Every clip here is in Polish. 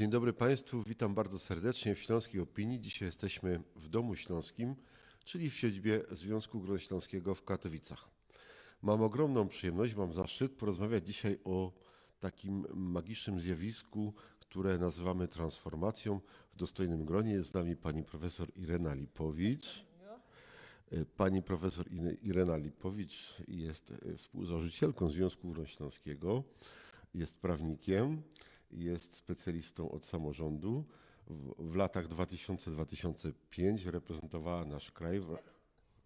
Dzień dobry Państwu, witam bardzo serdecznie w Śląskiej Opinii. Dzisiaj jesteśmy w Domu Śląskim, czyli w siedzibie Związku Górnośląskiego w Katowicach. Mam ogromną przyjemność, mam zaszczyt porozmawiać dzisiaj o takim magicznym zjawisku, które nazywamy transformacją. W dostojnym gronie jest z nami pani profesor Irena Lipowicz. Pani profesor Irena Lipowicz jest współzałożycielką Związku Górnośląskiego, jest prawnikiem, jest specjalistą od samorządu. W, w latach 2000-2005 reprezentowała nasz kraj, w,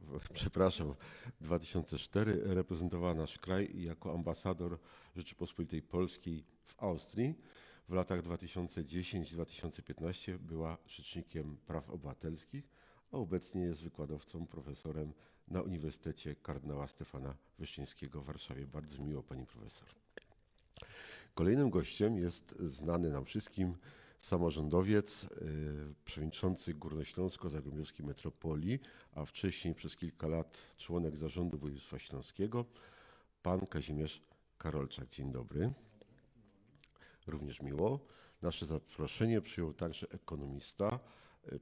przepraszam, 2004 reprezentowała nasz kraj jako ambasador Rzeczypospolitej Polskiej w Austrii. W latach 2010-2015 była rzecznikiem praw obywatelskich, a obecnie jest wykładowcą, profesorem na Uniwersytecie Kardynała Stefana Wyszyńskiego w Warszawie. Bardzo miło pani profesor. Kolejnym gościem jest znany nam wszystkim samorządowiec, przewodniczący Górnośląsko-Zagłębiowskiej Metropolii, a wcześniej przez kilka lat członek zarządu województwa śląskiego, pan Kazimierz Karolczak. Dzień dobry. Również miło. Nasze zaproszenie przyjął także ekonomista,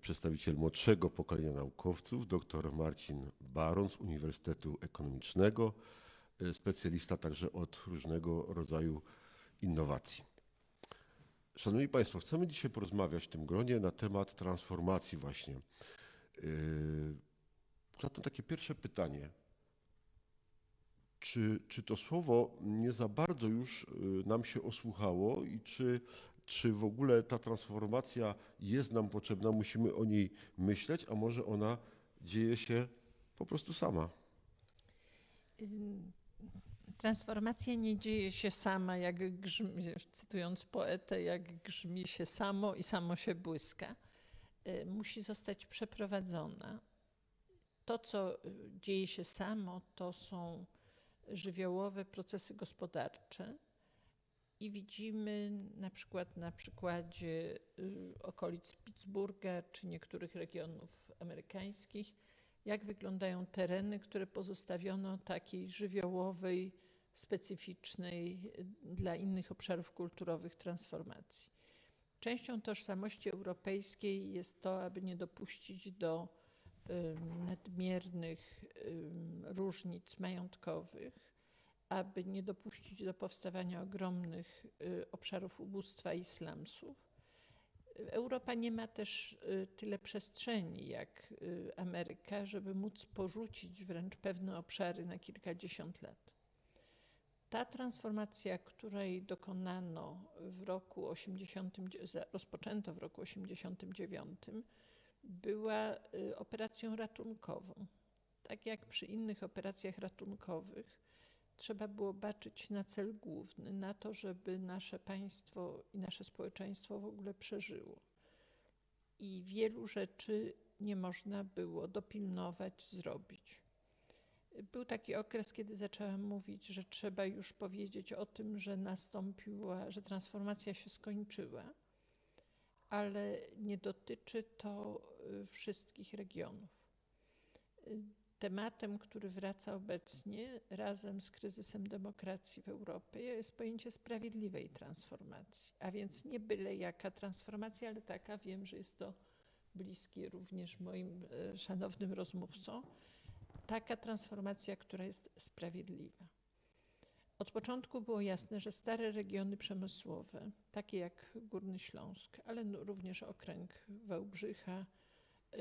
przedstawiciel młodszego pokolenia naukowców, dr Marcin Baron z Uniwersytetu Ekonomicznego, specjalista także od różnego rodzaju innowacji. Szanowni Państwo, chcemy dzisiaj porozmawiać w tym gronie na temat transformacji właśnie. Zatem takie pierwsze pytanie. Czy, czy to słowo nie za bardzo już nam się osłuchało i czy, czy w ogóle ta transformacja jest nam potrzebna, musimy o niej myśleć, a może ona dzieje się po prostu sama? Transformacja nie dzieje się sama, jak grzmi, cytując poetę, jak grzmi się samo i samo się błyska. Musi zostać przeprowadzona. To, co dzieje się samo, to są żywiołowe procesy gospodarcze. I widzimy na przykład na przykładzie okolic Pittsburgha czy niektórych regionów amerykańskich, jak wyglądają tereny, które pozostawiono takiej żywiołowej, specyficznej dla innych obszarów kulturowych transformacji. Częścią tożsamości europejskiej jest to, aby nie dopuścić do nadmiernych różnic majątkowych, aby nie dopuścić do powstawania ogromnych obszarów ubóstwa i slumsów Europa nie ma też tyle przestrzeni jak Ameryka, żeby móc porzucić wręcz pewne obszary na kilkadziesiąt lat. Ta transformacja, której dokonano w roku 80, rozpoczęto w roku 89, była operacją ratunkową. Tak jak przy innych operacjach ratunkowych, trzeba było baczyć na cel główny, na to, żeby nasze państwo i nasze społeczeństwo w ogóle przeżyło. I wielu rzeczy nie można było dopilnować, zrobić. Był taki okres, kiedy zaczęłam mówić, że trzeba już powiedzieć o tym, że nastąpiła, że transformacja się skończyła, ale nie dotyczy to wszystkich regionów Tematem, który wraca obecnie razem z kryzysem demokracji w Europie, jest pojęcie sprawiedliwej transformacji. A więc nie byle jaka transformacja, ale taka, wiem, że jest to bliskie również moim szanownym rozmówcom, taka transformacja, która jest sprawiedliwa. Od początku było jasne, że stare regiony przemysłowe, takie jak Górny Śląsk, ale również okręg Wałbrzycha,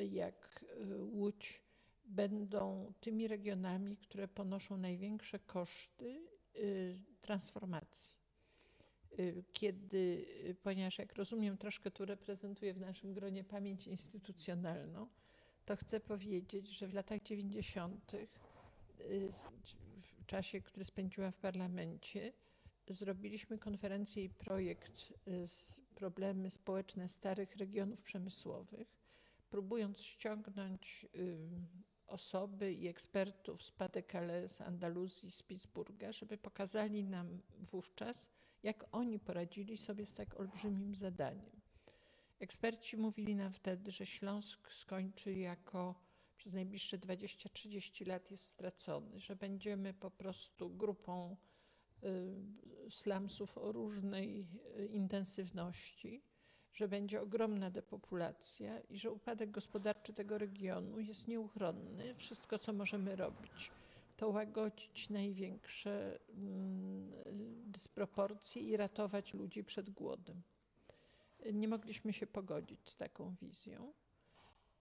jak Łódź, będą tymi regionami, które ponoszą największe koszty transformacji. Kiedy, ponieważ jak rozumiem, troszkę tu reprezentuję w naszym gronie pamięć instytucjonalną, to chcę powiedzieć, że w latach 90., w czasie, który spędziłam w parlamencie, zrobiliśmy konferencję i projekt Problemy społeczne starych regionów przemysłowych, próbując ściągnąć osoby i ekspertów z Pas-de-Calais, Andaluzji, z Pittsburgha, żeby pokazali nam wówczas, jak oni poradzili sobie z tak olbrzymim zadaniem. Eksperci mówili nam wtedy, że Śląsk skończy jako przez najbliższe 20-30 lat jest stracony, że będziemy po prostu grupą slumsów o różnej intensywności, że będzie ogromna depopulacja i że upadek gospodarczy tego regionu jest nieuchronny. Wszystko, co możemy robić, to łagodzić największe mm, dysproporcje i ratować ludzi przed głodem. Nie mogliśmy się pogodzić z taką wizją.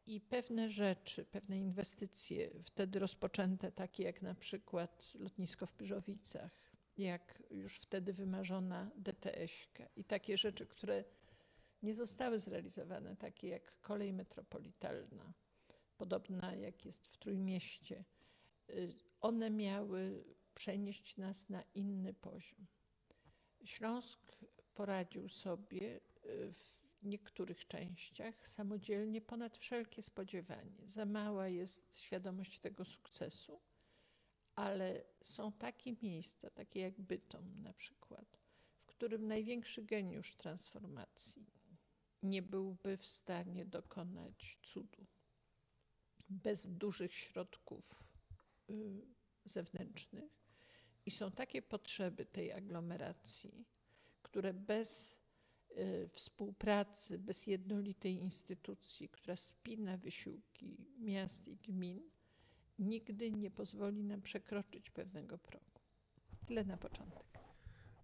I pewne rzeczy, pewne inwestycje wtedy rozpoczęte, takie jak na przykład lotnisko w Pyrzowicach, jak już wtedy wymarzona DTS i takie rzeczy, które nie zostały zrealizowane, takie jak kolej metropolitalna, podobna jak jest w Trójmieście, y, one miały przenieść nas na inny poziom. Śląsk poradził sobie y, w niektórych częściach samodzielnie ponad wszelkie spodziewanie. Za mała jest świadomość tego sukcesu, ale są takie miejsca, takie jak Bytom na przykład, w którym największy geniusz transformacji nie byłby w stanie dokonać cudu bez dużych środków y, zewnętrznych. I są takie potrzeby tej aglomeracji, które bez Y, współpracy, bez jednolitej instytucji, która spina wysiłki miast i gmin, nigdy nie pozwoli nam przekroczyć pewnego progu. Tyle na początek.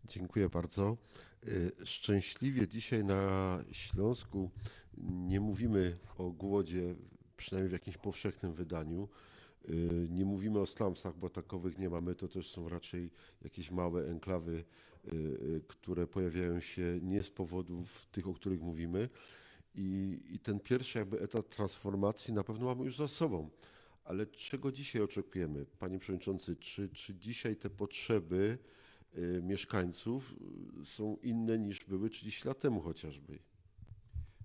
Dziękuję bardzo. Y, szczęśliwie dzisiaj na Śląsku nie mówimy o głodzie, przynajmniej w jakimś powszechnym wydaniu. Y, nie mówimy o slumsach, bo takowych nie mamy. To też są raczej jakieś małe enklawy które pojawiają się nie z powodów tych, o których mówimy. I, I, ten pierwszy jakby etap transformacji na pewno mamy już za sobą. Ale czego dzisiaj oczekujemy? Panie Przewodniczący, czy, czy dzisiaj te potrzeby y, mieszkańców są inne niż były 30 lat temu chociażby?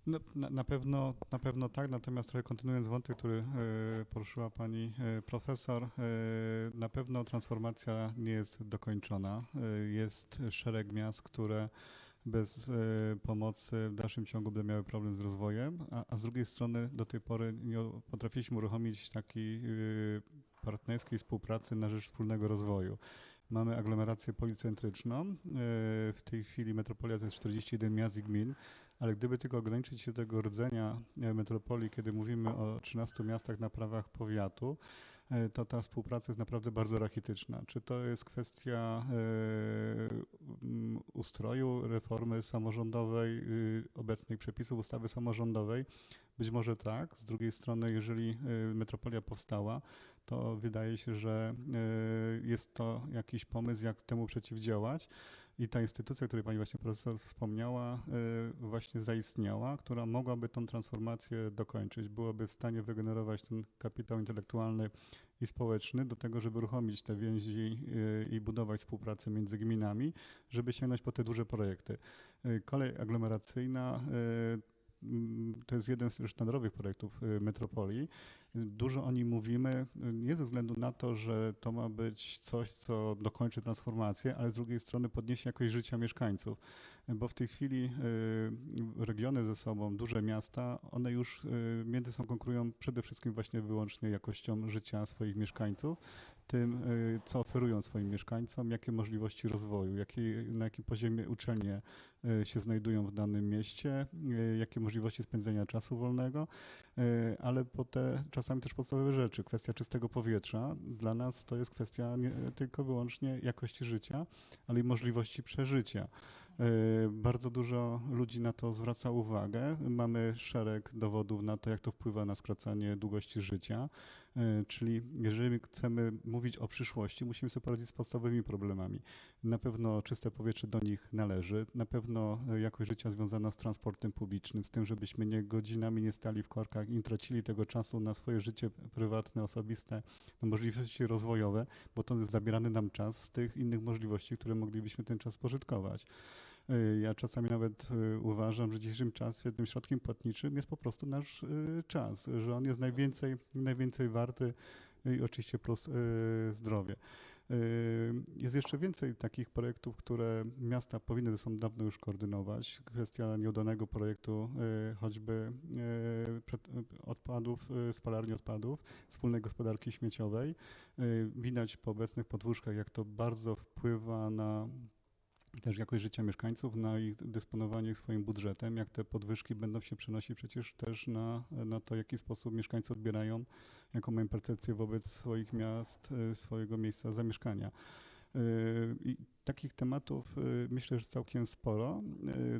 No, na, na, pewno, na pewno tak, natomiast trochę kontynuując wątek, który e, poruszyła pani e, profesor, e, na pewno transformacja nie jest dokończona. Jest szereg miast, które bez pomocy w dalszym ciągu będą miały problem z rozwojem, a, a z drugiej strony do tej pory nie potrafiliśmy uruchomić takiej partnerskiej współpracy na rzecz wspólnego rozwoju. Mamy aglomerację policentryczną. W tej chwili metropolia to jest 41 miast i gmin ale gdyby tylko ograniczyć się do tego rdzenia e, metropolii, kiedy mówimy o 13 miastach na prawach powiatu, e, to ta współpraca jest naprawdę bardzo rachityczna. Czy to jest kwestia e, ustroju reformy samorządowej, obecnych przepisów ustawy samorządowej? Być może tak. Z drugiej strony, jeżeli metropolia powstała, to wydaje się, że jest to jakiś pomysł, jak temu przeciwdziałać. I ta instytucja, o której pani właśnie profesor wspomniała, y, właśnie zaistniała, która mogłaby tą transformację dokończyć, byłaby w stanie wygenerować ten kapitał intelektualny i społeczny do tego, żeby uruchomić te więzi y, i budować współpracę między gminami, żeby sięgnąć po te duże projekty. Y, kolej aglomeracyjna to jest jeden z sztandarowych projektów metropolii Dużo o nim mówimy, nie ze względu na to, że to ma być coś, co dokończy transformację, ale z drugiej strony podniesie jakość życia mieszkańców. Bo w tej chwili y, regiony ze sobą, duże miasta, one już y, między sobą konkurują przede wszystkim właśnie wyłącznie jakością życia swoich mieszkańców tym, y, co oferują swoim mieszkańcom, jakie możliwości rozwoju, jakie, na jakim poziomie uczelnie się znajdują w danym mieście, jakie możliwości spędzenia czasu wolnego, ale po te czasami też podstawowe rzeczy. Kwestia czystego powietrza dla nas to jest kwestia nie tylko wyłącznie jakości życia, ale i możliwości przeżycia. Bardzo dużo ludzi na to zwraca uwagę. Mamy szereg dowodów na to, jak to wpływa na skracanie długości życia. E, czyli jeżeli chcemy mówić o przyszłości, musimy sobie poradzić z podstawowymi problemami. Na pewno czyste powietrze do nich należy, na pewno jakość życia związana z transportem publicznym, z tym, żebyśmy nie godzinami nie stali w korkach i tracili tego czasu na swoje życie prywatne, osobiste, na możliwości rozwojowe, bo to jest zabierany nam czas z tych innych możliwości, które moglibyśmy ten czas pożytkować. E, ja czasami nawet e, uważam, że w dzisiejszym czasie tym środkiem płatniczym jest po prostu nasz e, czas, że on jest najwięcej, najwięcej warty i oczywiście plus zdrowie. Jest jeszcze więcej takich projektów, które miasta powinny ze sobą dawno już koordynować. Kwestia nieudanego projektu choćby odpadów, spalarni odpadów, wspólnej gospodarki śmieciowej. Widać po obecnych podwózkach, jak to bardzo wpływa na też jakość życia mieszkańców, na ich dysponowanie swoim budżetem, jak te podwyżki będą się przenosić przecież też na, na to, w jaki sposób mieszkańcy odbierają, jaką mają percepcję wobec swoich miast, y, swojego miejsca zamieszkania. Y, I takich tematów y, myślę, że całkiem sporo.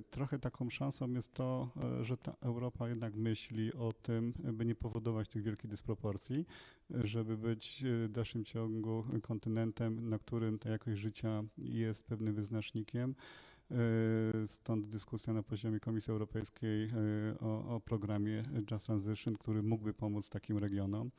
Trochę taką szansą jest to, że ta Europa jednak myśli o tym, by nie powodować tych wielkich dysproporcji, żeby być w dalszym ciągu kontynentem, na którym ta jakość życia jest pewnym wyznacznikiem. Stąd dyskusja na poziomie Komisji Europejskiej o, o programie Just Transition, który mógłby pomóc takim regionom.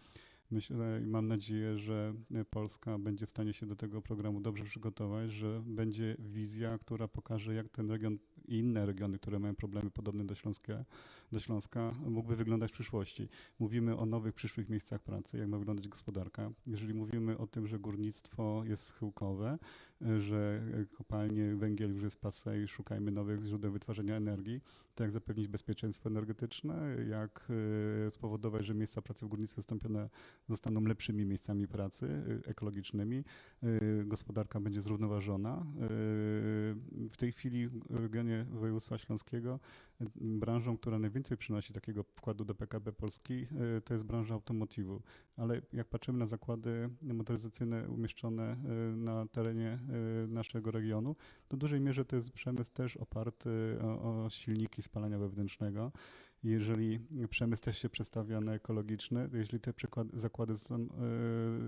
Myślę i mam nadzieję, że Polska będzie w stanie się do tego programu dobrze przygotować, że będzie wizja, która pokaże, jak ten region i inne regiony, które mają problemy podobne do Śląska, do Śląska mógłby wyglądać w przyszłości. Mówimy o nowych przyszłych miejscach pracy, jak ma wyglądać gospodarka. Jeżeli mówimy o tym, że górnictwo jest schyłkowe, że kopalnie węgiel już jest pase i szukajmy nowych źródeł wytwarzania energii, to jak zapewnić bezpieczeństwo energetyczne, jak e, spowodować, że miejsca pracy w górnictwie zastąpione zostaną lepszymi miejscami pracy, e, ekologicznymi, e, gospodarka będzie zrównoważona. W tej chwili w regionie województwa śląskiego branżą, która najwięcej przynosi takiego wkładu do PKB Polski, to jest branża automotywu. Ale jak patrzymy na zakłady motoryzacyjne umieszczone na terenie naszego regionu, w dużej mierze to jest przemysł też oparty o, o silniki spalania wewnętrznego. Jeżeli przemysł też się przestawia na ekologiczny, jeśli te zakłady są y,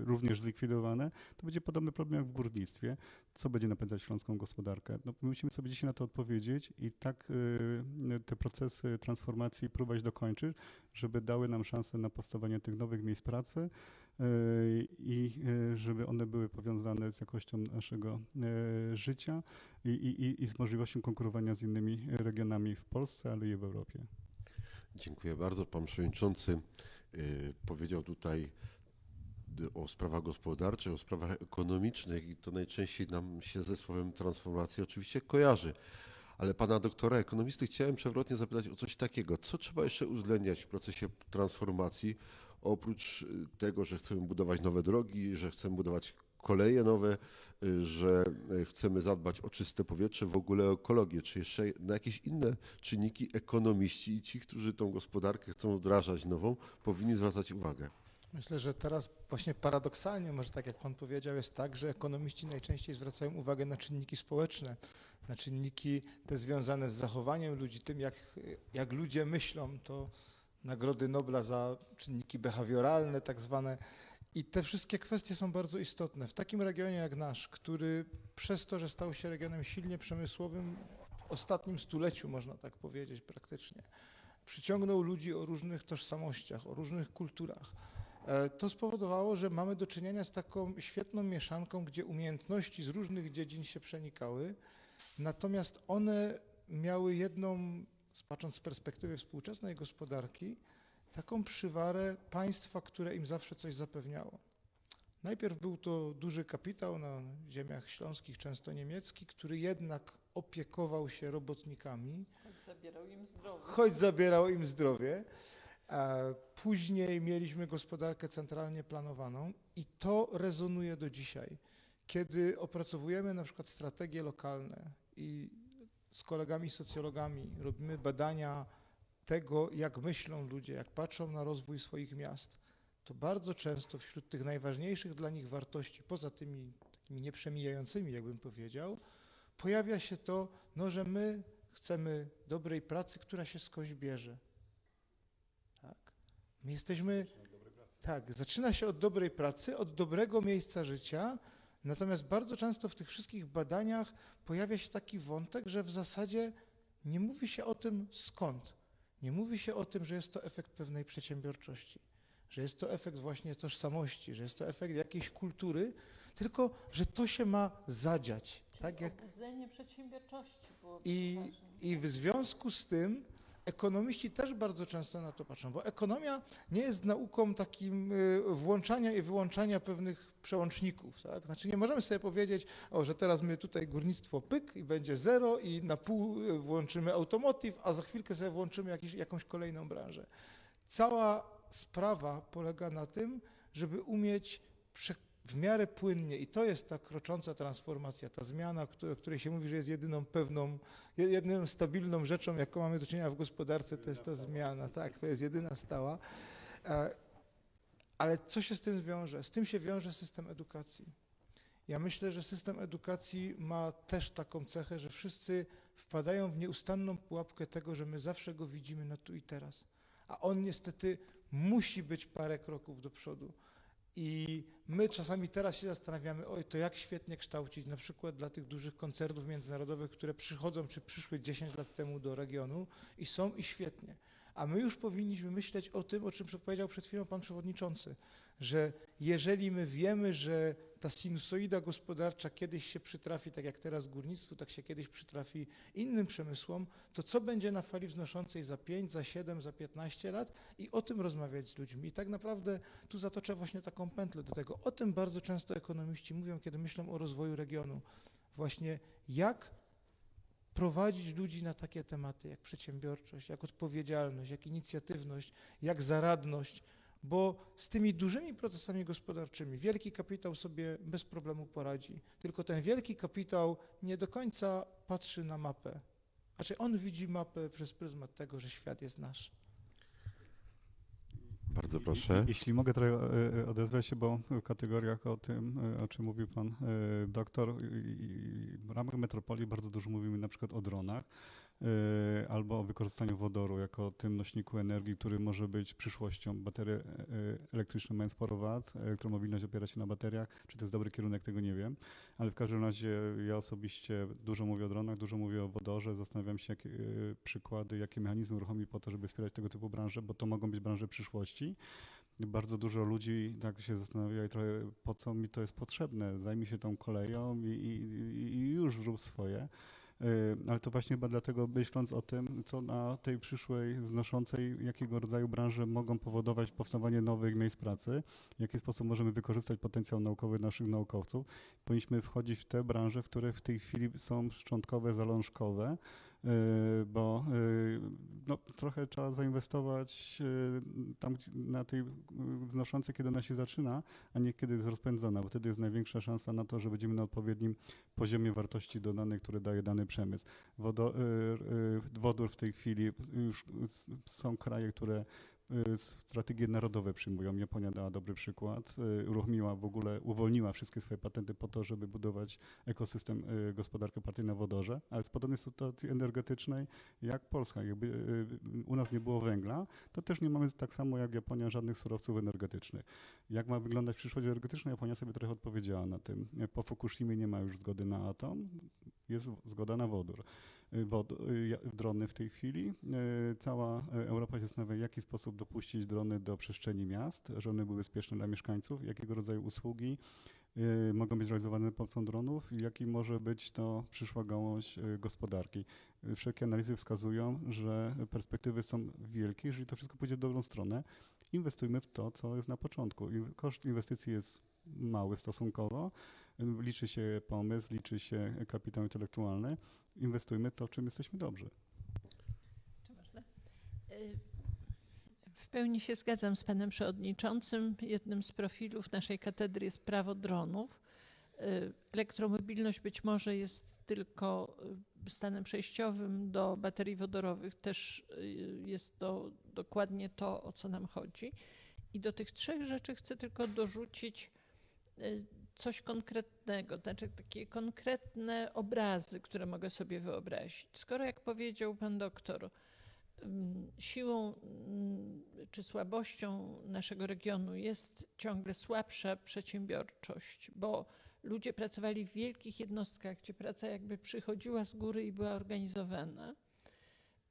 również zlikwidowane, to będzie podobny problem jak w górnictwie. Co będzie napędzać śląską gospodarkę? No, musimy sobie dzisiaj na to odpowiedzieć i tak y, te procesy transformacji próbować dokończyć, żeby dały nam szansę na powstawanie tych nowych miejsc pracy, i e, żeby one były powiązane z jakością naszego e, życia i, i, i z możliwością konkurowania z innymi regionami w Polsce, ale i w Europie. Dziękuję bardzo. Pan Przewodniczący e, powiedział tutaj o sprawach gospodarczych, o sprawach ekonomicznych i to najczęściej nam się ze słowem transformacji oczywiście kojarzy. Ale pana doktora ekonomisty chciałem przewrotnie zapytać o coś takiego. Co trzeba jeszcze uwzględniać w procesie transformacji, oprócz y, tego, że chcemy budować nowe drogi, że chcemy budować koleje nowe, y, że y, chcemy zadbać o czyste powietrze, w ogóle o ekologię, czy jeszcze na jakieś inne czynniki ekonomiści i ci, którzy tą gospodarkę chcą wdrażać nową, powinni zwracać uwagę. Myślę, że teraz właśnie paradoksalnie, może tak jak Pan powiedział, jest tak, że ekonomiści najczęściej zwracają uwagę na czynniki społeczne, na czynniki te związane z zachowaniem ludzi, tym jak, jak ludzie myślą, to Nagrody Nobla za czynniki behawioralne, tak zwane. I te wszystkie kwestie są bardzo istotne. W takim regionie jak nasz, który przez to, że stał się regionem silnie przemysłowym w ostatnim stuleciu, można tak powiedzieć praktycznie, przyciągnął ludzi o różnych tożsamościach, o różnych kulturach. E, to spowodowało, że mamy do czynienia z taką świetną mieszanką, gdzie umiejętności z różnych dziedzin się przenikały, natomiast one miały jedną patrząc z perspektywy współczesnej gospodarki, taką przywarę państwa, które im zawsze coś zapewniało. Najpierw był to duży kapitał na ziemiach śląskich, często niemiecki, który jednak opiekował się robotnikami. Choć zabierał im zdrowie. Choć zabierał im zdrowie. Później mieliśmy gospodarkę centralnie planowaną i to rezonuje do dzisiaj. Kiedy opracowujemy na przykład strategie lokalne i z kolegami socjologami robimy badania tego, jak myślą ludzie, jak patrzą na rozwój swoich miast, to bardzo często wśród tych najważniejszych dla nich wartości, poza tymi takimi nieprzemijającymi, jakbym powiedział, pojawia się to, no, że my chcemy dobrej pracy, która się skądś bierze. Tak? My jesteśmy. Tak, zaczyna się od dobrej pracy, od dobrego miejsca życia, Natomiast bardzo często w tych wszystkich badaniach pojawia się taki wątek, że w zasadzie nie mówi się o tym skąd. Nie mówi się o tym, że jest to efekt pewnej przedsiębiorczości, że jest to efekt właśnie tożsamości, że jest to efekt jakiejś kultury, tylko że to się ma zadziać. Czyli tak jak... przedsiębiorczości było I, I w związku z tym Ekonomiści też bardzo często na to patrzą, bo ekonomia nie jest nauką takim y, włączania i wyłączania pewnych przełączników. Tak? Znaczy nie możemy sobie powiedzieć, o, że teraz my tutaj górnictwo pyk i będzie zero i na pół y, włączymy automotive, a za chwilkę sobie włączymy jakiś, jakąś kolejną branżę. Cała sprawa polega na tym, żeby umieć w miarę płynnie i to jest ta krocząca transformacja, ta zmiana, o której się mówi, że jest jedyną pewną, jedyną stabilną rzeczą, jaką mamy do czynienia w gospodarce, to jest ta zmiana, tak, to jest jedyna stała. Ale co się z tym wiąże? Z tym się wiąże system edukacji. Ja myślę, że system edukacji ma też taką cechę, że wszyscy wpadają w nieustanną pułapkę tego, że my zawsze go widzimy na tu i teraz. A on niestety musi być parę kroków do przodu. I my czasami teraz się zastanawiamy, oj, to jak świetnie kształcić na przykład dla tych dużych koncernów międzynarodowych, które przychodzą czy przyszły 10 lat temu do regionu i są i świetnie. A my już powinniśmy myśleć o tym, o czym powiedział przed chwilą pan przewodniczący, że jeżeli my wiemy, że ta sinusoida gospodarcza kiedyś się przytrafi, tak jak teraz górnictwu, tak się kiedyś przytrafi innym przemysłom, to co będzie na fali wznoszącej za 5, za 7, za 15 lat i o tym rozmawiać z ludźmi. I tak naprawdę tu zatoczę właśnie taką pętlę do tego. O tym bardzo często ekonomiści mówią, kiedy myślą o rozwoju regionu. Właśnie jak prowadzić ludzi na takie tematy jak przedsiębiorczość, jak odpowiedzialność, jak inicjatywność, jak zaradność, bo z tymi dużymi procesami gospodarczymi wielki kapitał sobie bez problemu poradzi. Tylko ten wielki kapitał nie do końca patrzy na mapę. Znaczy on widzi mapę przez pryzmat tego, że świat jest nasz. Bardzo proszę. Jeśli mogę trochę e, e, odezwać się, bo w kategoriach o tym, e, o czym mówił pan doktor, w ramach metropolii bardzo dużo mówimy na przykład o dronach. E, albo o wykorzystaniu wodoru jako tym nośniku energii, który może być przyszłością. Baterie e, elektryczne mają sporo wad, elektromobilność opiera się na bateriach. Czy to jest dobry kierunek, tego nie wiem. Ale w każdym razie ja osobiście dużo mówię o dronach, dużo mówię o wodorze. Zastanawiam się, jakie e, przykłady, jakie mechanizmy uruchomić po to, żeby wspierać tego typu branże, bo to mogą być branże przyszłości bardzo dużo ludzi tak się zastanawia i trochę po co mi to jest potrzebne. Zajmij się tą koleją i, i, i już zrób swoje. Y, ale to właśnie chyba dlatego myśląc o tym, co na tej przyszłej wznoszącej, jakiego rodzaju branże mogą powodować powstawanie nowych miejsc pracy, w jaki sposób możemy wykorzystać potencjał naukowy naszych naukowców, powinniśmy wchodzić w te branże, które w tej chwili są szczątkowe, zalążkowe, Y, bo y, no, trochę trzeba zainwestować y, tam na tej wznoszącej, kiedy ona się zaczyna, a nie kiedy jest rozpędzona, bo wtedy jest największa szansa na to, że będziemy na odpowiednim poziomie wartości dodanej, które daje dany przemysł. Wodo, wodór w tej chwili już są kraje, które Y, strategie narodowe przyjmują. Japonia dała dobry przykład. Y, uruchomiła w ogóle, uwolniła wszystkie swoje patenty po to, żeby budować ekosystem, y, gospodarkę partii na wodorze, ale z podobnej sytuacji energetycznej jak Polska. Jakby u nas nie było węgla, to też nie mamy tak samo jak Japonia żadnych surowców energetycznych. Jak ma wyglądać przyszłość energetyczna? Japonia sobie trochę odpowiedziała na tym. Po Fukushimie nie ma już zgody na atom, jest zgoda na wodór. Y, y, drony w tej chwili. Y, cała Europa się zastanawia, w jaki sposób dopuścić drony do przestrzeni miast, żeby one były bezpieczne dla mieszkańców, jakiego rodzaju usługi mogą być realizowane pomocą dronów i jaki może być to przyszła gałąź gospodarki. Wszelkie analizy wskazują, że perspektywy są wielkie, jeżeli to wszystko pójdzie w dobrą stronę. Inwestujmy w to, co jest na początku. Koszt inwestycji jest mały stosunkowo. Liczy się pomysł, liczy się kapitał intelektualny inwestujmy to, w czym jesteśmy dobrzy. Y, w pełni się zgadzam z panem przewodniczącym. Jednym z profilów naszej katedry jest prawo dronów. Y, elektromobilność być może jest tylko y, stanem przejściowym do baterii wodorowych. Też jest to dokładnie to, o co nam chodzi. I do tych trzech rzeczy chcę tylko dorzucić coś konkretnego, znaczy takie konkretne obrazy, które mogę sobie wyobrazić. Skoro, jak powiedział pan doktor, mm, siłą mm, czy słabością naszego regionu jest ciągle słabsza przedsiębiorczość, bo ludzie pracowali w wielkich jednostkach, gdzie praca jakby przychodziła z góry i była organizowana.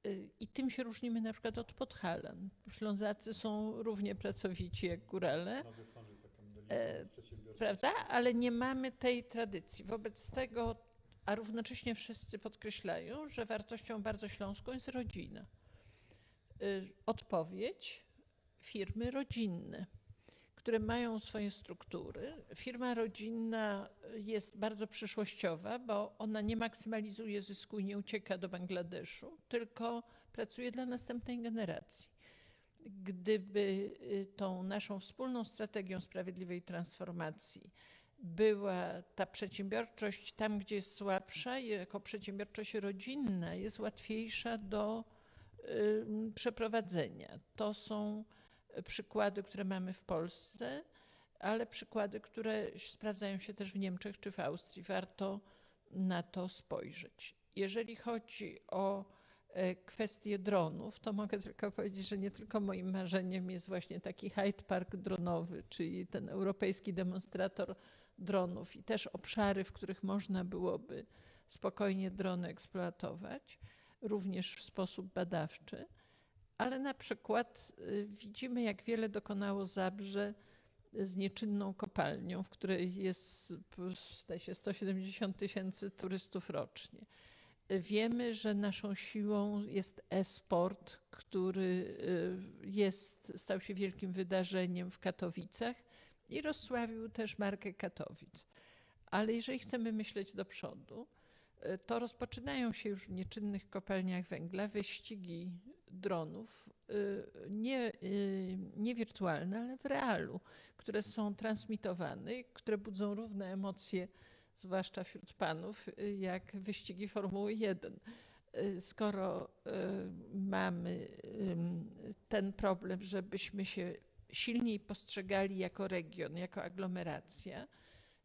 Y, I tym się różnimy na przykład od Podhalan. Ślązacy są równie pracowici jak górale. E, prawda? Ale nie mamy tej tradycji. Wobec tego, a równocześnie wszyscy podkreślają, że wartością bardzo śląską jest rodzina. E, odpowiedź firmy rodzinne, które mają swoje struktury. Firma rodzinna jest bardzo przyszłościowa, bo ona nie maksymalizuje zysku i nie ucieka do Bangladeszu, tylko pracuje dla następnej generacji. Gdyby y, tą naszą wspólną strategią sprawiedliwej transformacji była ta przedsiębiorczość tam, gdzie jest słabsza, jako przedsiębiorczość rodzinna jest łatwiejsza do przeprowadzenia. To są przykłady, które mamy w Polsce, ale przykłady, które sprawdzają się też w Niemczech czy w Austrii. Warto na to spojrzeć. Jeżeli chodzi o kwestię dronów, to mogę tylko powiedzieć, że nie tylko moim marzeniem jest właśnie taki Hyde Park dronowy, czyli ten europejski demonstrator dronów i też obszary, w których można byłoby spokojnie drony eksploatować, również w sposób badawczy, ale na przykład y, widzimy, jak wiele dokonało Zabrze z nieczynną kopalnią, w której jest się 170 tysięcy turystów rocznie. Wiemy, że naszą siłą jest e-sport, który y, jest, stał się wielkim wydarzeniem w Katowicach i rozsławił też markę Katowic. Ale jeżeli chcemy myśleć do przodu, y, to rozpoczynają się już w nieczynnych kopalniach węgla wyścigi dronów, y, nie, nie wirtualne, ale w realu, które są transmitowane, które budzą równe emocje zwłaszcza wśród panów, y, jak wyścigi Formuły 1. Y, skoro y, mamy ten problem, żebyśmy się silniej postrzegali jako region, jako aglomeracja,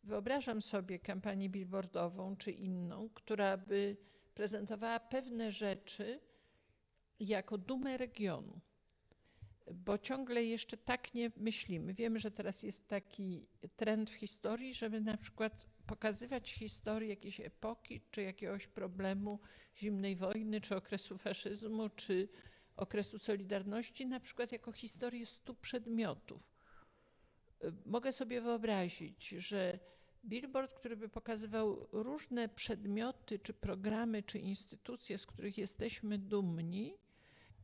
wyobrażam sobie kampanię billboardową czy inną, która by prezentowała pewne rzeczy jako dumę regionu bo ciągle jeszcze tak nie myślimy. Wiemy, że teraz jest taki trend w historii, żeby na przykład pokazywać historię jakiejś epoki, czy jakiegoś problemu zimnej wojny, czy okresu faszyzmu, czy okresu Solidarności, na przykład jako historię stu przedmiotów. Mogę sobie wyobrazić, że billboard, który by pokazywał różne przedmioty, czy programy, czy instytucje, z których jesteśmy dumni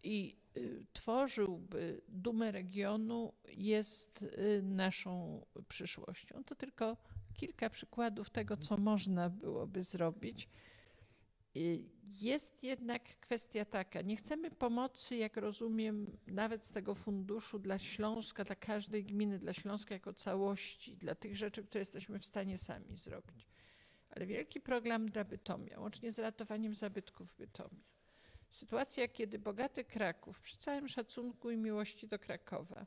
i y, tworzyłby dumę regionu, jest y, naszą przyszłością. To tylko kilka przykładów tego, co można byłoby zrobić. Jest jednak kwestia taka, nie chcemy pomocy, jak rozumiem, nawet z tego funduszu dla Śląska, dla każdej gminy, dla Śląska jako całości, dla tych rzeczy, które jesteśmy w stanie sami zrobić. Ale wielki program dla Bytomia, łącznie z ratowaniem zabytków Bytomia. Sytuacja, kiedy bogaty Kraków, przy całym szacunku i miłości do Krakowa,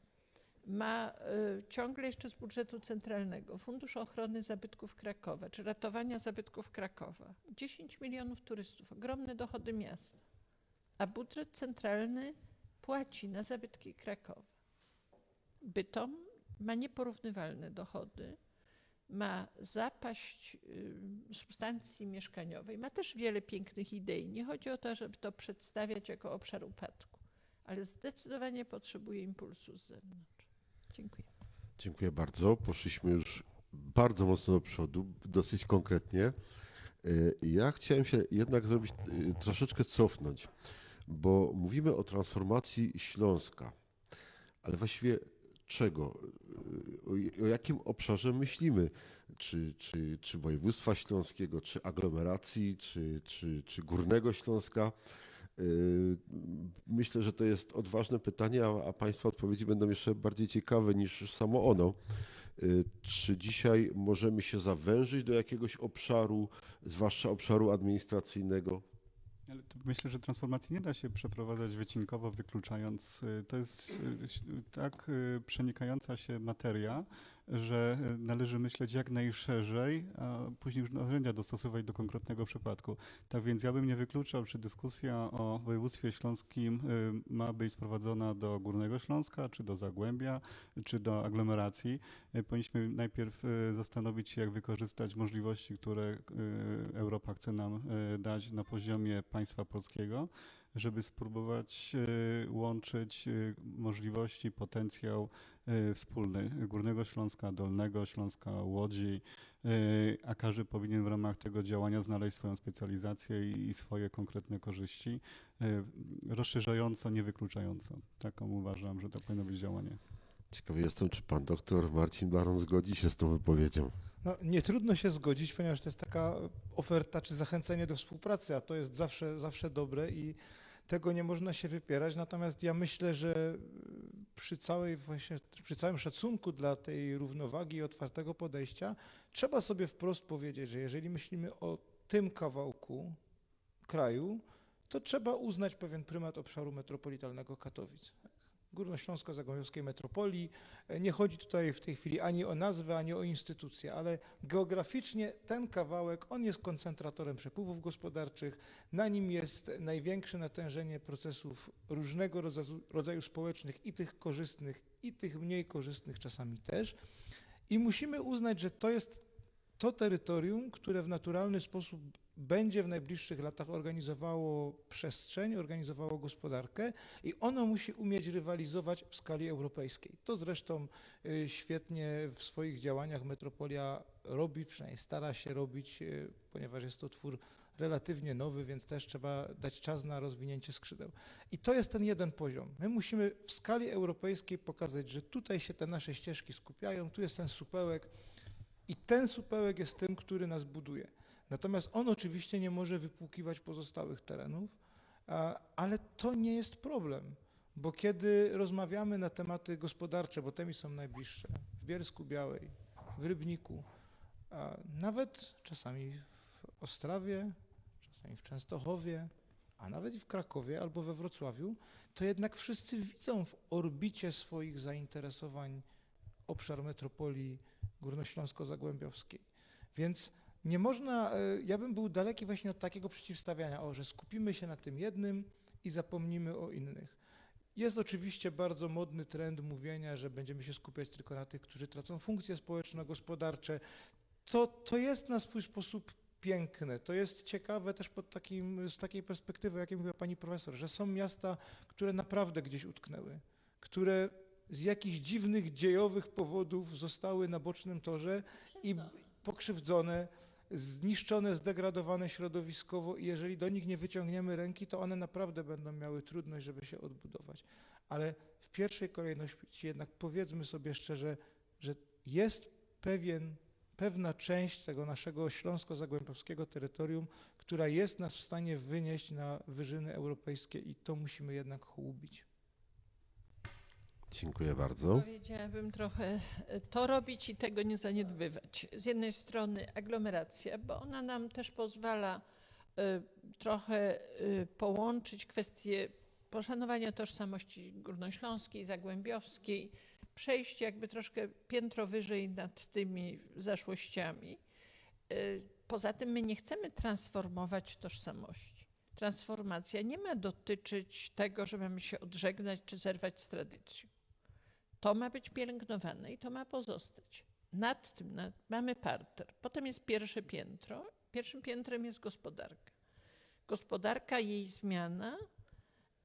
ma y, ciągle jeszcze z budżetu centralnego Fundusz Ochrony Zabytków Krakowa, czy ratowania zabytków Krakowa. 10 milionów turystów, ogromne dochody miasta. A budżet centralny płaci na zabytki Krakowa. Bytom ma nieporównywalne dochody, ma zapaść y, substancji mieszkaniowej, ma też wiele pięknych idei. Nie chodzi o to, żeby to przedstawiać jako obszar upadku, ale zdecydowanie potrzebuje impulsu z zewnątrz. Dziękuję. Dziękuję bardzo. Poszliśmy już bardzo mocno do przodu, dosyć konkretnie. Y, ja chciałem się jednak zrobić, y, troszeczkę cofnąć, bo mówimy o transformacji Śląska, ale właściwie czego? Y, o, jakim obszarze myślimy? Czy, czy, czy województwa śląskiego, czy aglomeracji, czy, czy, czy Górnego Śląska? Yy, myślę, że to jest odważne pytanie, a, Państwa odpowiedzi będą jeszcze bardziej ciekawe niż samo ono. Yy, czy dzisiaj możemy się zawężyć do jakiegoś obszaru, zwłaszcza obszaru administracyjnego? Ale myślę, że transformacji nie da się przeprowadzać wycinkowo, wykluczając. Y, to jest y, tak y, przenikająca się materia, że należy myśleć jak najszerzej, a później już narzędzia dostosować do konkretnego przypadku. Tak więc ja bym nie wykluczał, czy dyskusja o województwie śląskim ma być sprowadzona do Górnego Śląska, czy do Zagłębia, czy do aglomeracji. Powinniśmy najpierw zastanowić się, jak wykorzystać możliwości, które Europa chce nam dać na poziomie państwa polskiego, żeby spróbować e, łączyć e, możliwości, potencjał e, wspólny Górnego Śląska, Dolnego Śląska, Łodzi, a każdy powinien w ramach tego działania znaleźć swoją specjalizację i swoje konkretne korzyści, rozszerzająco, nie wykluczająco. Taką uważam, że to powinno być działanie. Ciekawy jestem, czy pan doktor Marcin Baron zgodzi się z tą wypowiedzią. No, nie trudno się zgodzić, ponieważ to jest taka oferta czy zachęcenie do współpracy, a to jest zawsze, zawsze dobre i tego nie można się wypierać. Natomiast ja myślę, że przy całej właśnie, przy całym szacunku dla tej równowagi i otwartego podejścia, trzeba sobie wprost powiedzieć, że jeżeli myślimy o tym kawałku kraju, to trzeba uznać pewien prymat obszaru metropolitalnego Katowic. Górnośląsko-Zagłębiowskiej metropolii. Nie chodzi tutaj w tej chwili ani o nazwę, ani o instytucję, ale geograficznie ten kawałek, on jest koncentratorem przepływów gospodarczych, na nim jest największe natężenie procesów różnego rodzaju, rodzaju społecznych, i tych korzystnych, i tych mniej korzystnych czasami też. I musimy uznać, że to jest to terytorium, które w naturalny sposób będzie w najbliższych latach organizowało przestrzeń, organizowało gospodarkę i ono musi umieć rywalizować w skali europejskiej. To zresztą y, świetnie w swoich działaniach Metropolia robi, przynajmniej stara się robić, y, ponieważ jest to twór relatywnie nowy, więc też trzeba dać czas na rozwinięcie skrzydeł. I to jest ten jeden poziom. My musimy w skali europejskiej pokazać, że tutaj się te nasze ścieżki skupiają, tu jest ten supełek i ten supełek jest tym, który nas buduje. Natomiast on oczywiście nie może wypłukiwać pozostałych terenów, ale to nie jest problem, bo kiedy rozmawiamy na tematy gospodarcze, bo te mi są najbliższe, w Bielsku Białej, w Rybniku, nawet czasami w Ostrawie, czasami w Częstochowie, a nawet i w Krakowie albo we Wrocławiu, to jednak wszyscy widzą w orbicie swoich zainteresowań obszar metropolii górnośląsko-zagłębiowskiej. Więc nie można, e, ja bym był daleki właśnie od takiego przeciwstawiania, o, że skupimy się na tym jednym i zapomnimy o innych. Jest oczywiście bardzo modny trend mówienia, że będziemy się skupiać tylko na tych, którzy tracą funkcje społeczno-gospodarcze. To, to jest na swój sposób piękne. To jest ciekawe też pod takim, z takiej perspektywy, jakiej mówiła pani profesor, że są miasta, które naprawdę gdzieś utknęły, które z jakichś dziwnych dziejowych powodów zostały na bocznym torze i pokrzywdzone zniszczone, zdegradowane środowiskowo i jeżeli do nich nie wyciągniemy ręki, to one naprawdę będą miały trudność, żeby się odbudować. Ale w pierwszej kolejności jednak powiedzmy sobie szczerze, że jest pewien, pewna część tego naszego śląsko-zagłębiowskiego terytorium, która jest nas w stanie wynieść na wyżyny europejskie i to musimy jednak chłubić. Dziękuję bardzo. Powiedziałabym trochę e, to robić i tego nie zaniedbywać. Z jednej strony aglomeracja, bo ona nam też pozwala e, trochę e, połączyć kwestie poszanowania tożsamości górnośląskiej, zagłębiowskiej, przejść jakby troszkę piętro wyżej nad tymi zaszłościami. Poza tym my nie chcemy transformować tożsamości. Transformacja nie ma dotyczyć tego, że mamy się odżegnać czy zerwać z tradycją. To ma być pielęgnowane i to ma pozostać. Nad tym nad, mamy parter. Potem jest pierwsze piętro. Pierwszym piętrem jest gospodarka. Gospodarka, jej zmiana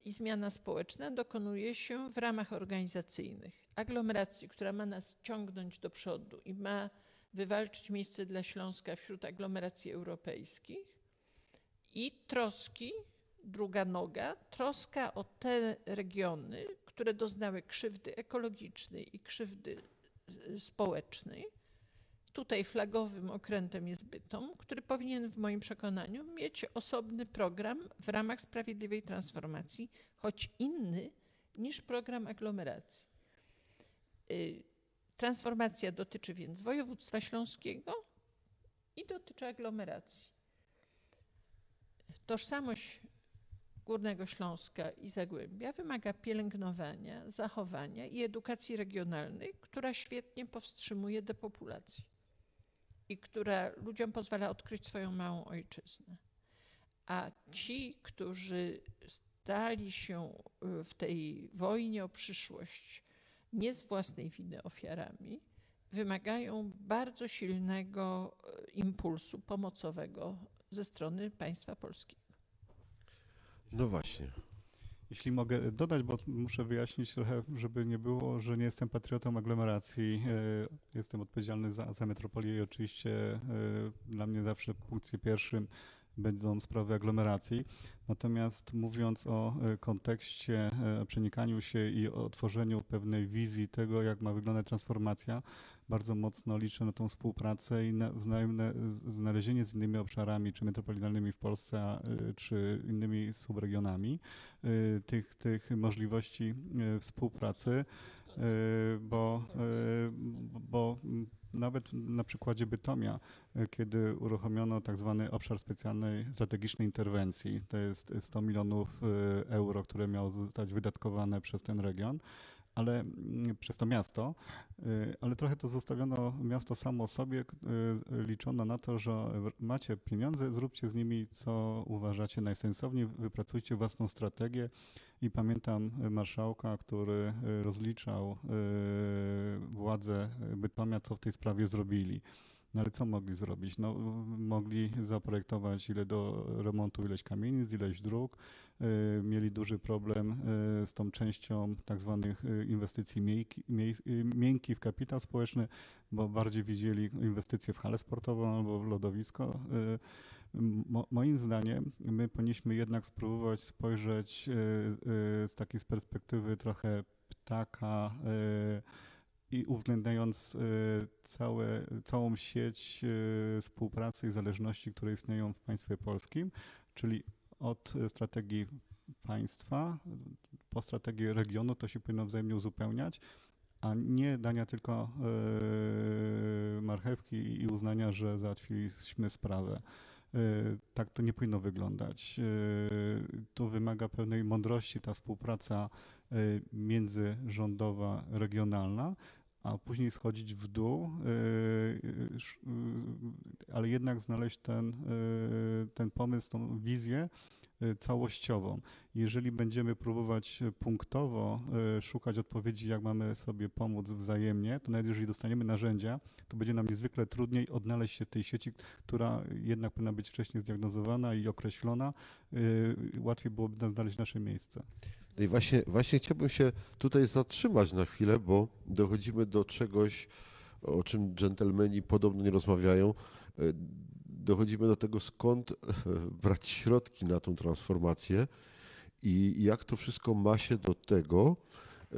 i zmiana społeczna dokonuje się w ramach organizacyjnych. Aglomeracji, która ma nas ciągnąć do przodu i ma wywalczyć miejsce dla Śląska wśród aglomeracji europejskich i troski, druga noga, troska o te regiony, które doznały krzywdy ekologicznej i krzywdy y, społecznej. Tutaj flagowym okrętem jest Bytom, który powinien w moim przekonaniu mieć osobny program w ramach sprawiedliwej transformacji, choć inny niż program aglomeracji. Y, transformacja dotyczy więc województwa śląskiego i dotyczy aglomeracji. Tożsamość Górnego Śląska i Zagłębia wymaga pielęgnowania, zachowania i edukacji regionalnej, która świetnie powstrzymuje depopulację i która ludziom pozwala odkryć swoją małą ojczyznę. A ci, którzy stali się y, w tej wojnie o przyszłość nie z własnej winy ofiarami, wymagają bardzo silnego y, impulsu pomocowego ze strony państwa polskiego. No właśnie. Jeśli mogę dodać, bo muszę wyjaśnić trochę, żeby nie było, że nie jestem patriotą aglomeracji. E, jestem odpowiedzialny za, za metropolię i oczywiście e, dla mnie zawsze w punkcie pierwszym będą sprawy aglomeracji. Natomiast mówiąc o e, kontekście, przenikaniu się i o tworzeniu pewnej wizji tego, jak ma wyglądać transformacja, bardzo mocno liczę na tą współpracę i na znalezienie z innymi obszarami, czy metropolitalnymi w Polsce, y, czy innymi subregionami tych, tych możliwości współpracy, bo, y, bo nawet na przykładzie Bytomia, y, kiedy uruchomiono tak zwany obszar specjalnej strategicznej interwencji, to jest 100 milionów y, euro, które miało zostać wydatkowane przez ten region, ale mm, przez to miasto, y, ale trochę to zostawiono miasto samo sobie, y, liczono na to, że macie pieniądze, zróbcie z nimi co uważacie najsensowniej, wypracujcie własną strategię i pamiętam y, marszałka, który y, rozliczał y, władze Bytomia, co w tej sprawie zrobili. No ale co mogli zrobić? No, mogli zaprojektować ile do remontu ileś kamienic, ileś dróg. Y, Mieli duży problem y, z tą częścią tak zwanych y, inwestycji miękkich w kapitał społeczny, bo bardziej widzieli inwestycje w halę sportową albo w lodowisko. Mo, moim zdaniem my powinniśmy jednak spróbować spojrzeć z takiej perspektywy trochę ptaka i uwzględniając y, całe, całą sieć y, współpracy i zależności, które istnieją w państwie polskim, czyli od y, strategii państwa po strategię regionu, to się powinno wzajemnie uzupełniać, a nie dania tylko marchewki i uznania, że załatwiliśmy sprawę. Tak to nie powinno wyglądać. To wymaga pewnej mądrości ta współpraca międzyrządowa, regionalna, a później schodzić w dół, y, y, y, ale jednak znaleźć ten, ten pomysł, tą wizję całościową. Jeżeli będziemy próbować punktowo szukać odpowiedzi, jak mamy sobie pomóc wzajemnie, to nawet jeżeli dostaniemy narzędzia, to będzie nam niezwykle trudniej odnaleźć się w tej sieci, która jednak powinna być wcześniej zdiagnozowana i określona. Łatwiej byłoby nam znaleźć nasze miejsce. No i właśnie, właśnie chciałbym się tutaj zatrzymać na chwilę, bo dochodzimy do czegoś, o czym dżentelmeni podobno nie rozmawiają. E, Dochodzimy do tego, skąd e, brać środki na tą transformację i jak to wszystko ma się do tego,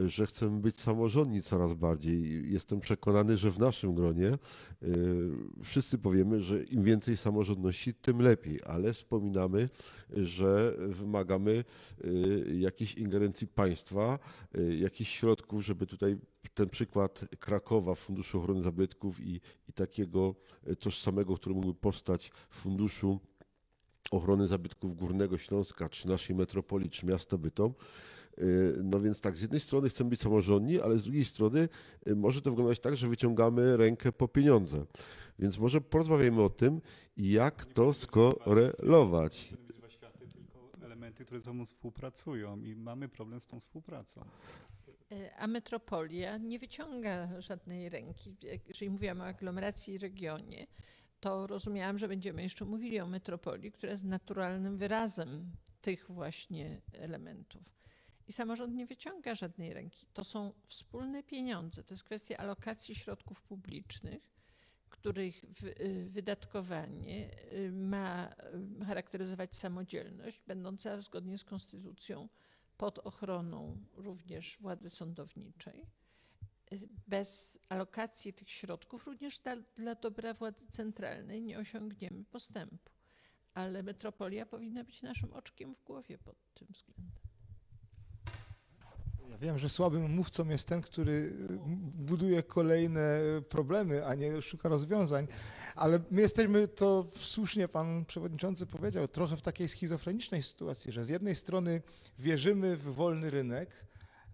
że chcemy być samorządni coraz bardziej. Jestem przekonany, że w naszym gronie e, wszyscy powiemy, że im więcej samorządności, tym lepiej, ale wspominamy, że wymagamy y, jakiejś ingerencji państwa, y, jakichś środków, żeby tutaj ten przykład Krakowa, Funduszu Ochrony Zabytków i, i takiego y, tożsamego, który mógłby powstać w Funduszu Ochrony Zabytków Górnego Śląska, czy naszej metropolii, czy miasta Bytom. Y, No więc tak, z jednej strony chcemy być samorządni, ale z drugiej strony y, może to wyglądać tak, że wyciągamy rękę po pieniądze. Więc może porozmawiajmy o tym, jak to skorelować. Nie być dwa światy, tylko elementy, które ze sobą współpracują i mamy problem z tą współpracą. E, A metropolia nie wyciąga żadnej ręki. Jeżeli mówiłam o aglomeracji i regionie, to rozumiałam, że będziemy jeszcze mówili o metropolii, która jest naturalnym wyrazem tych właśnie elementów. I samorząd nie wyciąga żadnej ręki. To są wspólne pieniądze. To jest kwestia alokacji środków publicznych, których y, wydatkowanie y, ma y, charakteryzować samodzielność, będąca zgodnie z konstytucją pod ochroną również władzy sądowniczej. Bez alokacji tych środków, również dla, dla dobra władzy centralnej, nie osiągniemy postępu. Ale metropolia powinna być naszym oczkiem w głowie pod tym względem. Ja wiem, że słabym mówcą jest ten, który y, buduje kolejne problemy, a nie szuka rozwiązań, ale my jesteśmy, to słusznie pan przewodniczący powiedział, trochę w takiej schizofrenicznej sytuacji, że z jednej strony wierzymy w wolny rynek,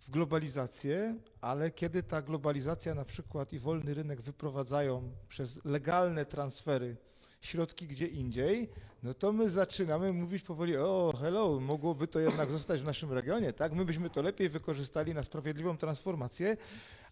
w globalizację, ale kiedy ta globalizacja na przykład i wolny rynek wyprowadzają przez legalne transfery środki gdzie indziej, no to my zaczynamy mówić powoli, o hello, mogłoby to jednak zostać w naszym regionie, tak? My byśmy to lepiej wykorzystali na sprawiedliwą transformację,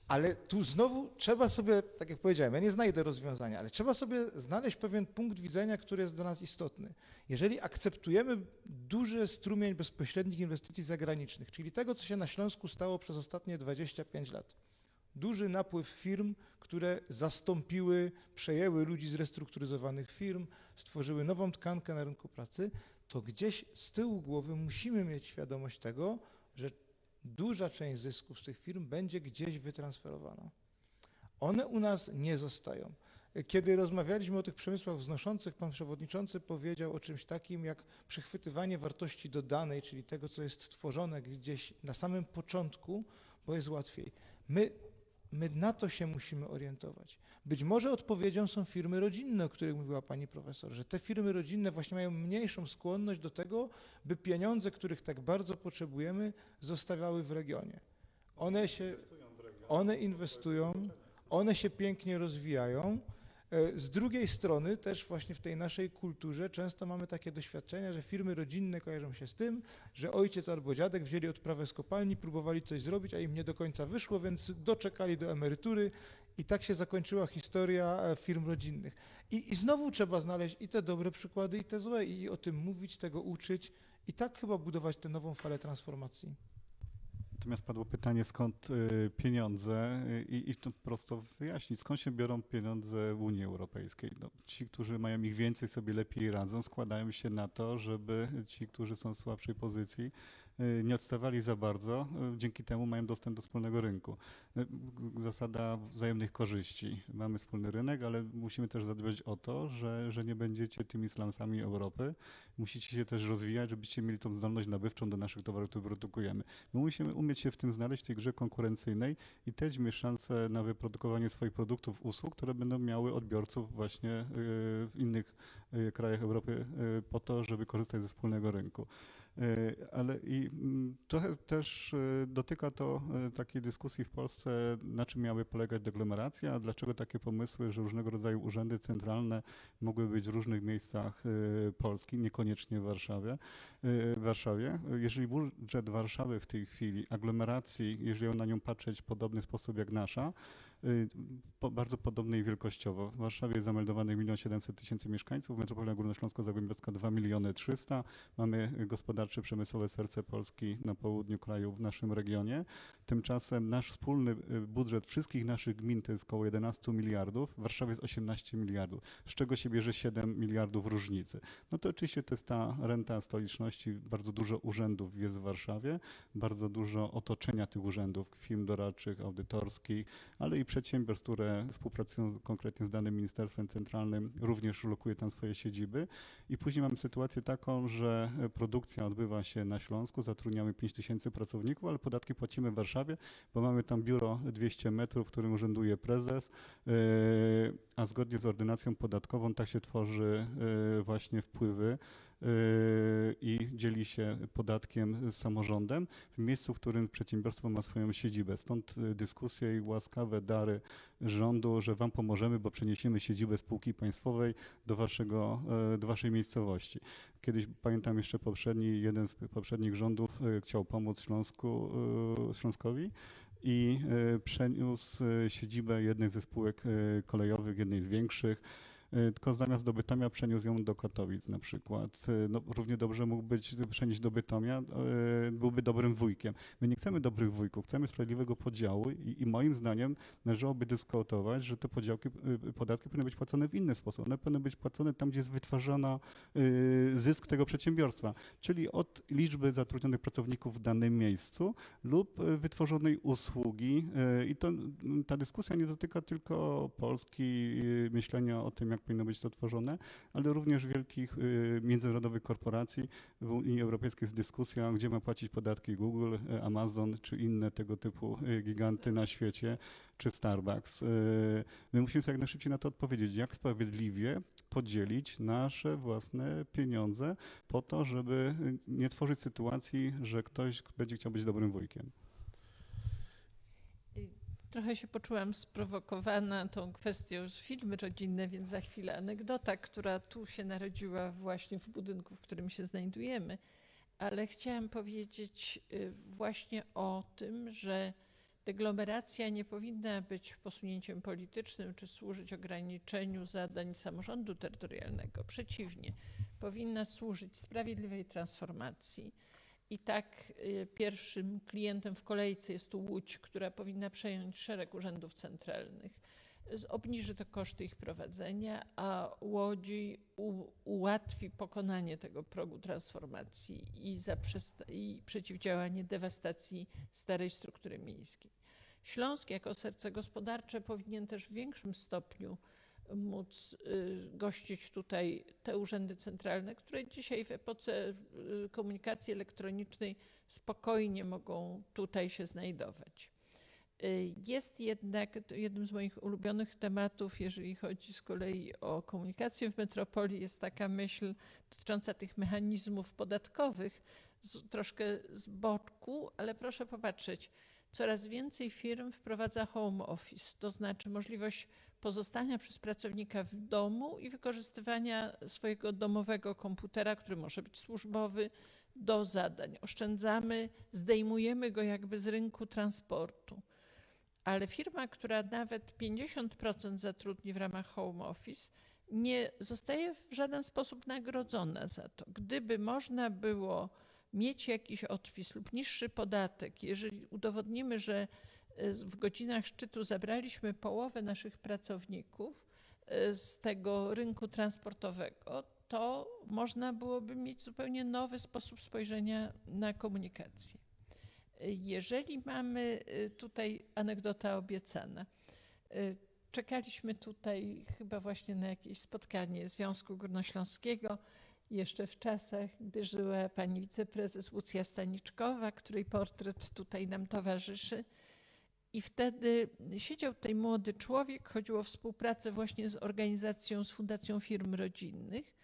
ale tu znowu trzeba sobie, tak jak powiedziałem, ja nie znajdę rozwiązania, ale trzeba sobie znaleźć pewien punkt widzenia, który jest dla nas istotny. Jeżeli akceptujemy duży strumień bezpośrednich inwestycji zagranicznych, czyli tego, co się na Śląsku stało przez ostatnie 25 lat, duży napływ firm, które zastąpiły, przejęły ludzi z restrukturyzowanych firm, stworzyły nową tkankę na rynku pracy, to gdzieś z tyłu głowy musimy mieć świadomość tego, że duża część zysków z tych firm będzie gdzieś wytransferowana. One u nas nie zostają. Kiedy rozmawialiśmy o tych przemysłach wznoszących, pan przewodniczący powiedział o czymś takim jak przechwytywanie wartości dodanej, czyli tego, co jest tworzone gdzieś na samym początku, bo jest łatwiej. My, my na to się musimy orientować. Być może odpowiedzią są firmy rodzinne, o których mówiła pani profesor, że te firmy rodzinne właśnie mają mniejszą skłonność do tego, by pieniądze, których tak bardzo potrzebujemy, zostawiały w regionie. One się, one inwestują, one się pięknie rozwijają. E, z drugiej strony też właśnie w tej naszej kulturze często mamy takie doświadczenia, że firmy rodzinne kojarzą się z tym, że ojciec albo dziadek wzięli odprawę z kopalni, próbowali coś zrobić, a im nie do końca wyszło, więc doczekali do emerytury i tak się zakończyła historia e, firm rodzinnych. I, I znowu trzeba znaleźć i te dobre przykłady, i te złe, i o tym mówić, tego uczyć i tak chyba budować tę nową falę transformacji. Natomiast padło pytanie, skąd y, pieniądze y, i, i to prosto wyjaśnić, skąd się biorą pieniądze w Unii Europejskiej. No, ci, którzy mają ich więcej, sobie lepiej radzą, składają się na to, żeby ci, którzy są w słabszej pozycji, nie odstawali za bardzo, dzięki temu mają dostęp do wspólnego rynku. Zasada wzajemnych korzyści. Mamy wspólny rynek, ale musimy też zadbać o to, że, że nie będziecie tymi slumsami Europy, musicie się też rozwijać, żebyście mieli tą zdolność nabywczą do naszych towarów, które produkujemy. My musimy umieć się w tym znaleźć, w tej grze konkurencyjnej i mieć szansę na wyprodukowanie swoich produktów, usług, które będą miały odbiorców właśnie y, w innych y, krajach Europy y, po to, żeby korzystać ze wspólnego rynku. Ale i mm, trochę też dotyka to takiej dyskusji w Polsce, na czym miały polegać deglomeracja, a dlaczego takie pomysły, że różnego rodzaju urzędy centralne mogły być w różnych miejscach Polski, niekoniecznie w Warszawie. W Warszawie. Jeżeli budżet Warszawy w tej chwili, aglomeracji, jeżeli na nią patrzeć w podobny sposób jak nasza, po, bardzo podobnej wielkościowo. W Warszawie jest zameldowanych 1 700 tysięcy mieszkańców, metropolia górnośląsko-zagłębiowska 2 miliony 300. Mamy gospodarcze, przemysłowe serce Polski na południu kraju, w naszym regionie. Tymczasem nasz wspólny y, budżet wszystkich naszych gmin to jest około 11 miliardów, w Warszawie jest 18 miliardów, z czego się bierze 7 miliardów różnicy. No to oczywiście to jest ta renta stoliczności, bardzo dużo urzędów jest w Warszawie, bardzo dużo otoczenia tych urzędów, firm doradczych, audytorskich, ale i przedsiębiorstw, które współpracują konkretnie z danym ministerstwem centralnym, również lokuje tam swoje siedziby. I później mamy sytuację taką, że produkcja odbywa się na Śląsku, zatrudniamy 5 tysięcy pracowników, ale podatki płacimy w Warszawie, bo mamy tam biuro 200 metrów, w którym urzęduje prezes, e, a zgodnie z ordynacją podatkową tak się tworzy e, właśnie wpływy i dzieli się podatkiem z samorządem w miejscu, w którym przedsiębiorstwo ma swoją siedzibę. Stąd y, dyskusje i łaskawe dary rządu, że wam pomożemy, bo przeniesiemy siedzibę spółki państwowej do, waszego, y, do waszej miejscowości. Kiedyś pamiętam jeszcze poprzedni, jeden z poprzednich rządów y, chciał pomóc Śląsku, Śląskowi i przeniósł siedzibę jednej ze spółek kolejowych, jednej z większych tylko zamiast do Bytomia przeniósł ją do Katowic na przykład. E, no, równie dobrze mógł być przenieść do Bytomia, e, byłby dobrym wujkiem. My nie chcemy dobrych wujków, chcemy sprawiedliwego podziału i, i moim zdaniem należałoby dyskutować, że te podziałki, podatki powinny być płacone w inny sposób. One powinny być płacone tam, gdzie jest wytwarzana zysk tego przedsiębiorstwa, czyli od liczby zatrudnionych pracowników w danym miejscu lub wytworzonej usługi. I to, ta dyskusja nie dotyka tylko Polski, myślenia o tym, jak jak powinno być to tworzone, ale również wielkich y, międzynarodowych korporacji. W Unii Europejskiej jest dyskusja, gdzie ma płacić podatki Google, y, Amazon czy inne tego typu y, giganty na świecie, czy Starbucks. My musimy sobie jak najszybciej na to odpowiedzieć, jak sprawiedliwie podzielić nasze własne pieniądze po to, żeby nie tworzyć sytuacji, że ktoś będzie chciał być dobrym wujkiem. Trochę się poczułam sprowokowana tą kwestią z filmy rodzinne, więc za chwilę anegdota, która tu się narodziła właśnie w budynku, w którym się znajdujemy. Ale chciałam powiedzieć y, właśnie o tym, że deglomeracja nie powinna być posunięciem politycznym czy służyć ograniczeniu zadań samorządu terytorialnego. Przeciwnie, powinna służyć sprawiedliwej transformacji i tak y, pierwszym klientem w kolejce jest tu Łódź, która powinna przejąć szereg urzędów centralnych. Obniży to koszty ich prowadzenia, a Łodzi ułatwi pokonanie tego progu transformacji i, i przeciwdziałanie dewastacji starej struktury miejskiej. Śląsk jako serce gospodarcze powinien też w większym stopniu móc y, gościć tutaj te urzędy centralne, które dzisiaj w epoce y, komunikacji elektronicznej spokojnie mogą tutaj się znajdować. Y, jest jednak jednym z moich ulubionych tematów, jeżeli chodzi z kolei o komunikację w metropolii, jest taka myśl dotycząca tych mechanizmów podatkowych, z, troszkę z boczku, ale proszę popatrzeć, coraz więcej firm wprowadza home office, to znaczy możliwość pozostania przez pracownika w domu i wykorzystywania swojego domowego komputera, który może być służbowy, do zadań. Oszczędzamy, zdejmujemy go jakby z rynku transportu. Ale firma, która nawet 50% zatrudni w ramach home office, nie zostaje w żaden sposób nagrodzona za to. Gdyby można było mieć jakiś odpis lub niższy podatek, jeżeli udowodnimy, że w godzinach szczytu zabraliśmy połowę naszych pracowników e, z tego rynku transportowego, to można byłoby mieć zupełnie nowy sposób spojrzenia na komunikację. Jeżeli mamy e, tutaj anegdota obiecana, czekaliśmy tutaj chyba właśnie na jakieś spotkanie Związku Górnośląskiego jeszcze w czasach, gdy żyła pani wiceprezes Łucja Staniczkowa, której portret tutaj nam towarzyszy. I wtedy siedział tutaj młody człowiek, chodziło o współpracę właśnie z organizacją, z Fundacją Firm Rodzinnych.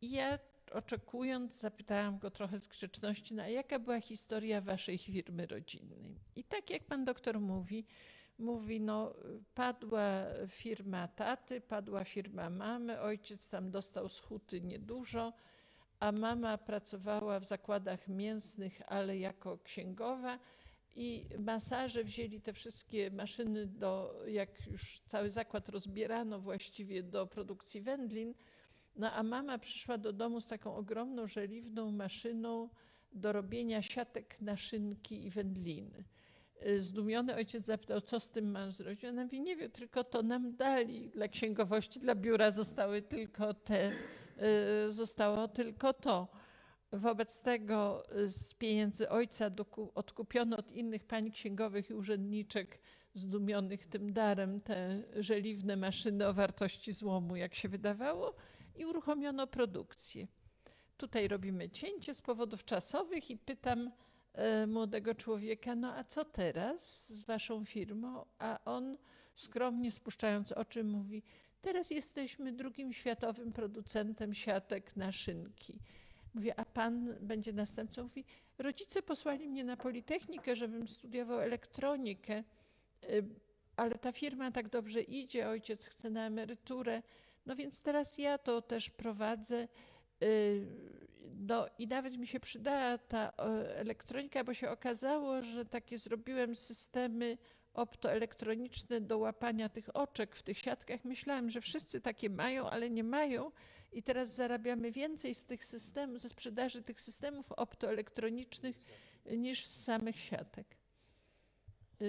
I ja oczekując, zapytałam go trochę z grzeczności, no a jaka była historia waszej firmy rodzinnej? I tak jak pan doktor mówi, mówi, no padła firma taty, padła firma mamy, ojciec tam dostał z huty niedużo, a mama pracowała w zakładach mięsnych, ale jako księgowa i masaże wzięli te wszystkie maszyny do, jak już cały zakład rozbierano właściwie do produkcji wędlin, no a mama przyszła do domu z taką ogromną żeliwną maszyną do robienia siatek na szynki i wędliny. Y, zdumiony ojciec zapytał, co z tym mam zrobić. Ona mówi, nie wiem, tylko to nam dali. Dla księgowości, dla biura zostały tylko te, y, zostało tylko to. Wobec tego y, z pieniędzy ojca odkupiono od innych pań księgowych i urzędniczek zdumionych tym darem te żeliwne maszyny o wartości złomu, jak się wydawało, i uruchomiono produkcję. Tutaj robimy cięcie z powodów czasowych i pytam, E, młodego człowieka, no a co teraz z waszą firmą? A on skromnie spuszczając oczy mówi, teraz jesteśmy drugim światowym producentem siatek na szynki. Mówię, a pan będzie następcą? Mówi, rodzice posłali mnie na Politechnikę, żebym studiował elektronikę, e, ale ta firma tak dobrze idzie, ojciec chce na emeryturę, no więc teraz ja to też prowadzę. E, no i nawet mi się przydała ta elektronika, bo się okazało, że takie zrobiłem systemy optoelektroniczne do łapania tych oczek w tych siatkach. Myślałem, że wszyscy takie mają, ale nie mają. I teraz zarabiamy więcej z tych systemów, ze sprzedaży tych systemów optoelektronicznych niż z samych siatek.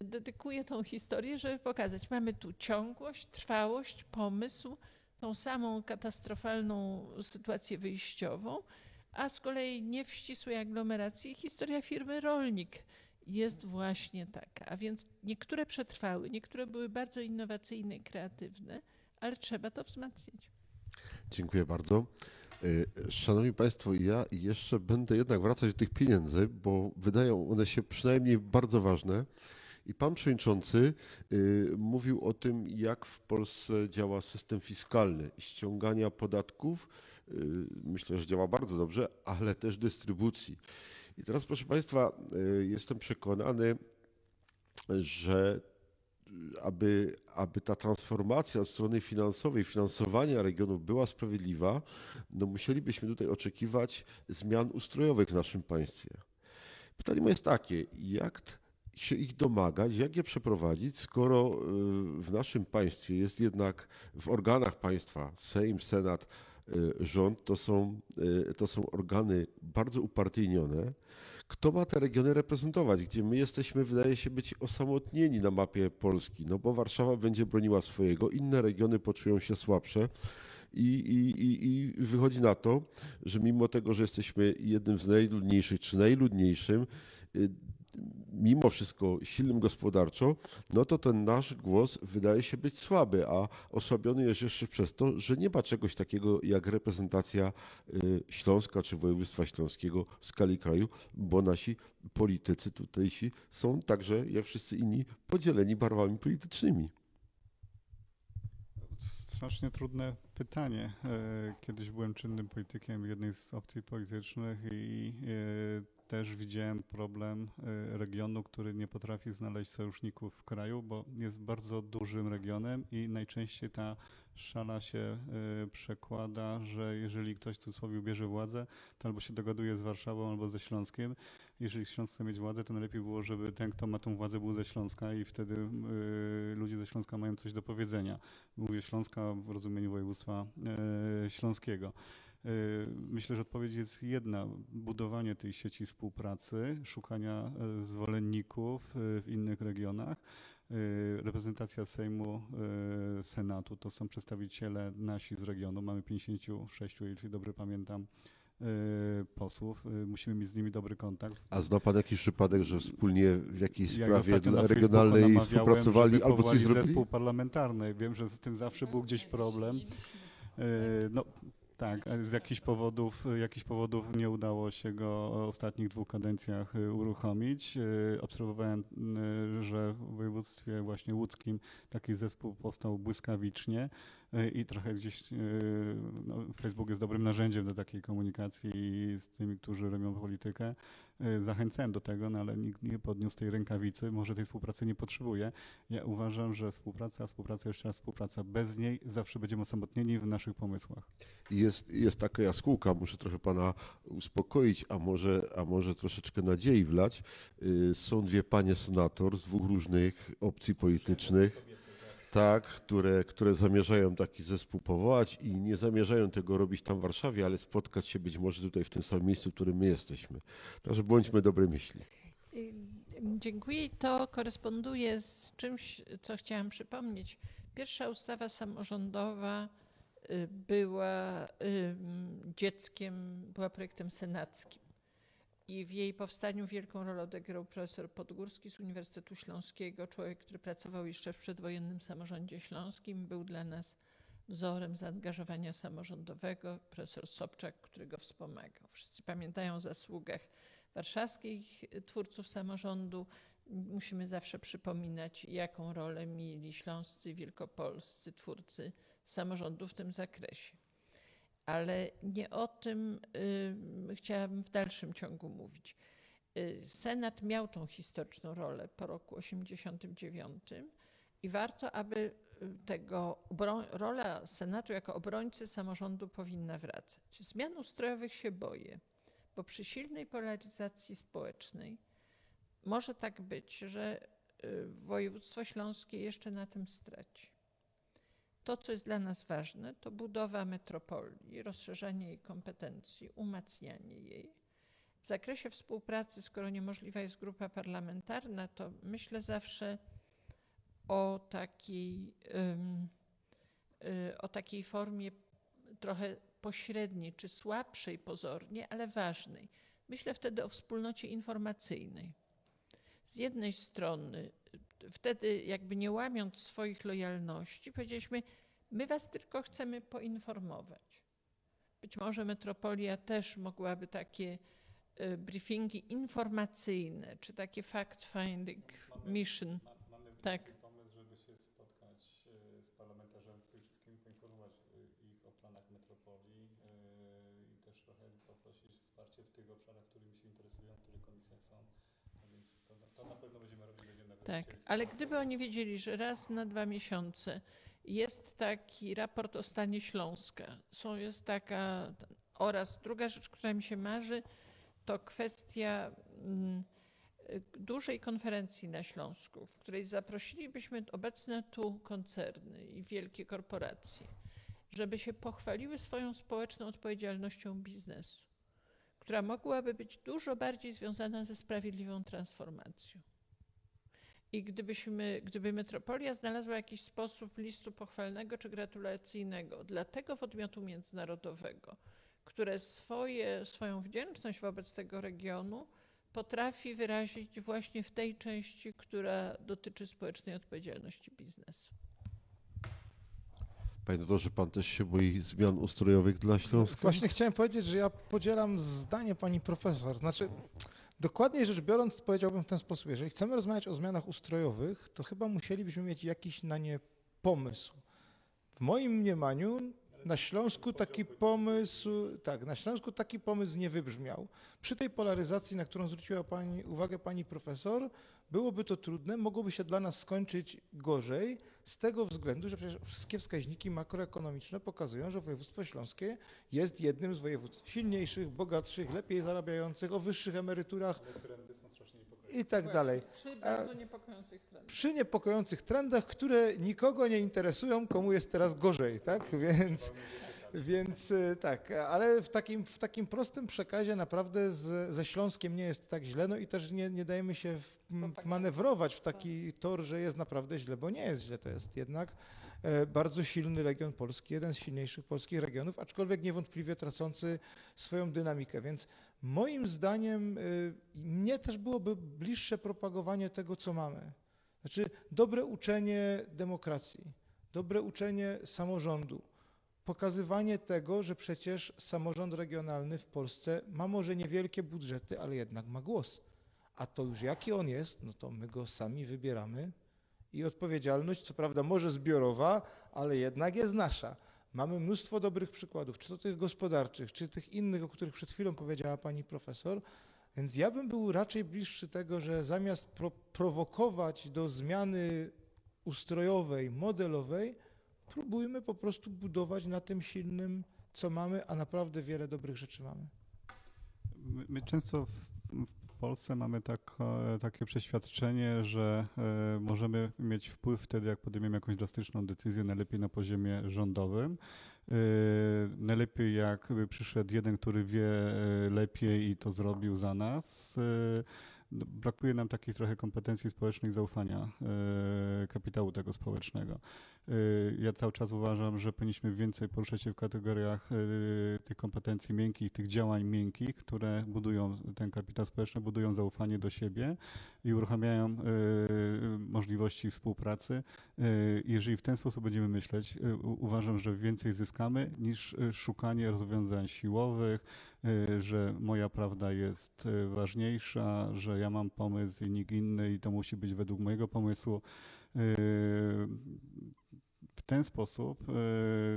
Dedykuję tą historię, żeby pokazać, mamy tu ciągłość, trwałość, pomysł, tą samą katastrofalną sytuację wyjściową, a z kolei nie w ścisłej aglomeracji historia firmy Rolnik jest właśnie taka. A więc niektóre przetrwały, niektóre były bardzo innowacyjne i kreatywne, ale trzeba to wzmacniać. Dziękuję bardzo. E, szanowni Państwo, ja jeszcze będę jednak wracać do tych pieniędzy, bo wydają one się przynajmniej bardzo ważne. I pan przewodniczący y, mówił o tym, jak w Polsce działa system fiskalny ściągania podatków Y, myślę, że działa bardzo dobrze, ale też dystrybucji. I teraz, proszę Państwa, y, jestem przekonany, że aby, aby ta transformacja od strony finansowej, finansowania regionów była sprawiedliwa, no musielibyśmy tutaj oczekiwać zmian ustrojowych w naszym państwie. Pytanie moje jest takie, jak się ich domagać, jak je przeprowadzić, skoro y, w naszym państwie jest jednak w organach państwa, Sejm, Senat, Y, rząd to są, y, to są organy bardzo upartyjnione. Kto ma te regiony reprezentować, gdzie my jesteśmy, wydaje się, być osamotnieni na mapie Polski, no bo Warszawa będzie broniła swojego, inne regiony poczują się słabsze. I, i, i, wychodzi na to, że mimo tego, że jesteśmy jednym z najludniejszych, czy najludniejszym, y, mimo wszystko silnym gospodarczo, no to ten nasz głos wydaje się być słaby, a osłabiony jest jeszcze przez to, że nie ma czegoś takiego jak reprezentacja y, Śląska czy województwa śląskiego w skali kraju, bo nasi politycy tutejsi są także, jak wszyscy inni, podzieleni barwami politycznymi. Strasznie trudne pytanie. E, kiedyś byłem czynnym politykiem jednej z opcji politycznych i e, też widziałem problem e, regionu, który nie potrafi znaleźć sojuszników w kraju, bo jest bardzo dużym regionem i najczęściej ta szala się przekłada, że jeżeli ktoś w cudzysłowie bierze władzę, to albo się dogaduje z Warszawą, albo ze Śląskiem. Jeżeli Śląsk chce mieć władzę, to najlepiej było, żeby ten, kto ma tą władzę, był ze Śląska i wtedy ludzie ze Śląska mają coś do powiedzenia. Mówię Śląska w rozumieniu województwa śląskiego. Myślę, że odpowiedź jest jedna: budowanie tej sieci współpracy, szukania zwolenników w innych regionach. Reprezentacja Sejmu, Senatu to są przedstawiciele nasi z regionu. Mamy 56, jeśli dobrze pamiętam, posłów. Musimy mieć z nimi dobry kontakt. A zna Pan jakiś przypadek, że wspólnie w jakiejś Ja sprawie dla regionalnej namawiałem, współpracowali albo coś zrobili? zespół parlamentarny. Wiem, że z tym zawsze był gdzieś problem. No tak, z jakichś powodów, jakichś powodów nie udało się go w ostatnich dwóch kadencjach e, uruchomić. E, Obserwowałem, e, że w województwie właśnie łódzkim taki zespół powstał błyskawicznie i trochę gdzieś e, no, Facebook jest dobrym narzędziem do takiej komunikacji z tymi, którzy robią politykę. E, Zachęcałem do tego, no ale nikt nie podniósł tej rękawicy, może tej współpracy nie potrzebuje. Ja uważam, że współpraca, współpraca, jeszcze raz współpraca, bez niej zawsze będziemy osamotnieni w naszych pomysłach. Jest, jest taka jaskółka, muszę trochę pana uspokoić, a może, a może troszeczkę nadziei wlać. Są dwie panie senator z dwóch różnych opcji politycznych, tak, które, które zamierzają taki zespół powołać i nie zamierzają tego robić tam w Warszawie, ale spotkać się być może tutaj w tym samym miejscu, w którym my jesteśmy. Także bądźmy dobrej myśli. Dziękuję. To koresponduje z czymś, co chciałam przypomnieć. Pierwsza ustawa samorządowa y, była dzieckiem, była projektem senackim. I w jej powstaniu wielką rolę odegrał profesor Podgórski z Uniwersytetu Śląskiego, człowiek, który pracował jeszcze w przedwojennym samorządzie śląskim, był dla nas wzorem zaangażowania samorządowego, profesor Sobczak, który go wspomagał. Wszyscy pamiętają o zasługach warszawskich twórców samorządu. Musimy zawsze przypominać, jaką rolę mieli śląscy, wielkopolscy twórcy samorządu w tym zakresie. Ale nie o tym y, chciałabym w dalszym ciągu mówić. Y, Senat miał tą historyczną rolę po roku 89 i warto, aby y, tego rola Senatu jako obrońcy samorządu powinna wracać. Zmian ustrojowych się boję, bo przy silnej polaryzacji społecznej może tak być, że y, województwo śląskie jeszcze na tym straci. To, co jest dla nas ważne, to budowa metropolii, rozszerzanie jej kompetencji, umacnianie jej. W zakresie współpracy, skoro niemożliwa jest grupa parlamentarna, to myślę zawsze o takiej, y, o takiej formie trochę pośredniej czy słabszej pozornie, ale ważnej. Myślę wtedy o wspólnocie informacyjnej. Z jednej strony, wtedy jakby nie łamiąc swoich lojalności, powiedzieliśmy, my was tylko chcemy poinformować. Być może metropolia też mogłaby takie y, briefingi informacyjne, czy takie fact-finding mission. Mamy Tak. pomysł, żeby się spotkać e, z parlamentarzami, z tych wszystkimi, poinformować e, ich o planach metropolii e, i też trochę poprosić wsparcie w tych obszarach, którymi się interesują, w których komisjach są. A Więc to, to na pewno będziemy robić, Tak, ale gdyby oni wiedzieli, że raz na dwa miesiące jest taki raport o stanie Śląska, są, jest taka oraz druga rzecz, która mi się marzy, to kwestia mm, dużej konferencji na Śląsku, w której zaprosilibyśmy obecne tu koncerny i wielkie korporacje, żeby się pochwaliły swoją społeczną odpowiedzialnością biznesu, która mogłaby być dużo bardziej związana ze sprawiedliwą transformacją. I gdybyśmy, gdyby metropolia znalazła jakiś sposób listu pochwalnego czy gratulacyjnego dla tego podmiotu międzynarodowego, które swoje, swoją wdzięczność wobec tego regionu potrafi wyrazić właśnie w tej części, która dotyczy społecznej odpowiedzialności biznesu. Panie doktorze, pan też się boi zmian ustrojowych dla Śląska? Właśnie chciałem powiedzieć, że ja podzielam zdanie pani profesor. Znaczy, dokładniej rzecz biorąc, powiedziałbym w ten sposób, jeżeli chcemy rozmawiać o zmianach ustrojowych, to chyba musielibyśmy mieć jakiś na nie pomysł. W moim mniemaniu na Śląsku taki pomysł, tak, na Śląsku taki pomysł nie wybrzmiał. Przy tej polaryzacji, na którą zwróciła pani, uwagę pani profesor, byłoby to trudne, mogłoby się dla nas skończyć gorzej, z tego względu, że przecież wszystkie wskaźniki makroekonomiczne pokazują, że województwo śląskie jest jednym z województw silniejszych, bogatszych, lepiej zarabiających, o wyższych emeryturach i tak dalej. Przy bardzo niepokojących trendach. Przy niepokojących trendach, które nikogo nie interesują, komu jest teraz gorzej, tak? Więc, więc e, tak, ale w takim, w takim prostym przekazie naprawdę z, ze Śląskiem nie jest tak źle, no i też nie, nie dajemy się w, m, manewrować w taki tor, że jest naprawdę źle, bo nie jest źle, to jest jednak e, bardzo silny region polski, jeden z silniejszych polskich regionów, aczkolwiek niewątpliwie tracący swoją dynamikę, więc moim zdaniem y, mnie też byłoby bliższe propagowanie tego, co mamy. Znaczy dobre uczenie demokracji, dobre uczenie samorządu, pokazywanie tego, że przecież samorząd regionalny w Polsce ma może niewielkie budżety, ale jednak ma głos. A to już jaki on jest, no to my go sami wybieramy i odpowiedzialność, co prawda może zbiorowa, ale jednak jest nasza. Mamy mnóstwo dobrych przykładów, czy to tych gospodarczych, czy tych innych, o których przed chwilą powiedziała pani profesor. Więc ja bym był raczej bliższy tego, że zamiast pro prowokować do zmiany ustrojowej, modelowej, próbujmy po prostu budować na tym silnym, co mamy, a naprawdę wiele dobrych rzeczy mamy. My, my często w, Polsce mamy tak, e, takie przeświadczenie, że e, możemy mieć wpływ wtedy, jak podejmiemy jakąś drastyczną decyzję, najlepiej na poziomie rządowym. E, najlepiej jakby przyszedł jeden, który wie lepiej i to zrobił za nas. No, brakuje nam takich trochę kompetencji społecznych, zaufania e, kapitału tego społecznego. E, Ja cały czas uważam, że powinniśmy więcej poruszać się w kategoriach e, tych kompetencji miękkich, tych działań miękkich, które budują ten kapitał społeczny, budują zaufanie do siebie i uruchamiają możliwości współpracy. Jeżeli w ten sposób będziemy myśleć, uważam, że więcej zyskamy niż szukanie rozwiązań siłowych, że moja prawda jest e, ważniejsza, że ja mam pomysł i nikt inny i to musi być według mojego pomysłu. E, W ten sposób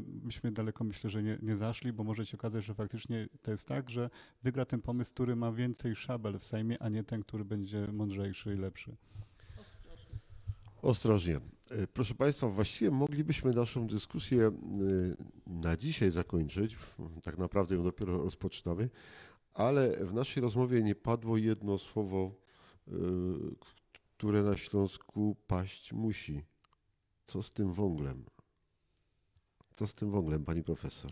byśmy daleko myślę, że nie, nie zaszli, bo może się okazać, że faktycznie to jest tak, że wygra ten pomysł, który ma więcej szabel w Sejmie, a nie ten, który będzie mądrzejszy i lepszy. Ostrożnie. E, Proszę Państwa, właściwie moglibyśmy naszą dyskusję e, na dzisiaj zakończyć. Tak naprawdę ją dopiero rozpoczynamy, ale w naszej rozmowie nie padło jedno słowo, e, które na Śląsku paść musi. Co z tym węglem? Co z tym węglem, pani profesor?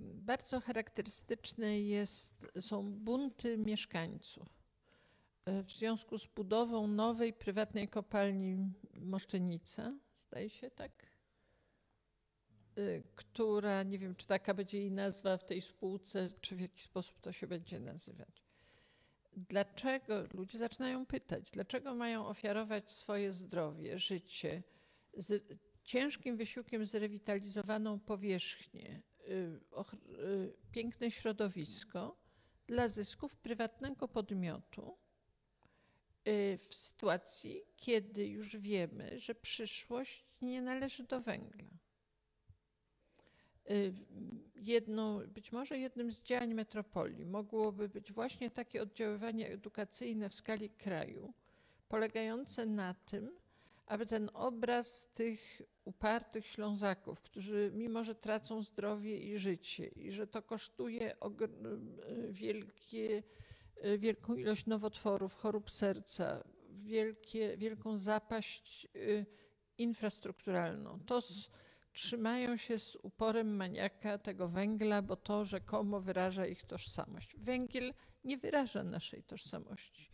Bardzo charakterystyczne jest, są bunty mieszkańców. E, W związku z budową nowej prywatnej kopalni Moszczenica, zdaje się tak, Y, która, nie wiem czy taka będzie jej nazwa w tej spółce, czy w jaki sposób to się będzie nazywać. Dlaczego ludzie zaczynają pytać, dlaczego mają ofiarować swoje zdrowie, życie z ciężkim wysiłkiem zrewitalizowaną powierzchnię, y, piękne środowisko dla zysków prywatnego podmiotu w sytuacji, kiedy już wiemy, że przyszłość nie należy do węgla. Y, Jedną, być może jednym z działań metropolii mogłoby być właśnie takie oddziaływanie edukacyjne w skali kraju, polegające na tym, aby ten obraz tych upartych Ślązaków, którzy mimo, że tracą zdrowie i życie i że to kosztuje y, wielkie, y, wielką ilość nowotworów, chorób serca, wielkie, wielką zapaść y, infrastrukturalną, to z, trzymają się z uporem maniaka tego węgla, bo to rzekomo wyraża ich tożsamość. Węgiel nie wyraża naszej tożsamości.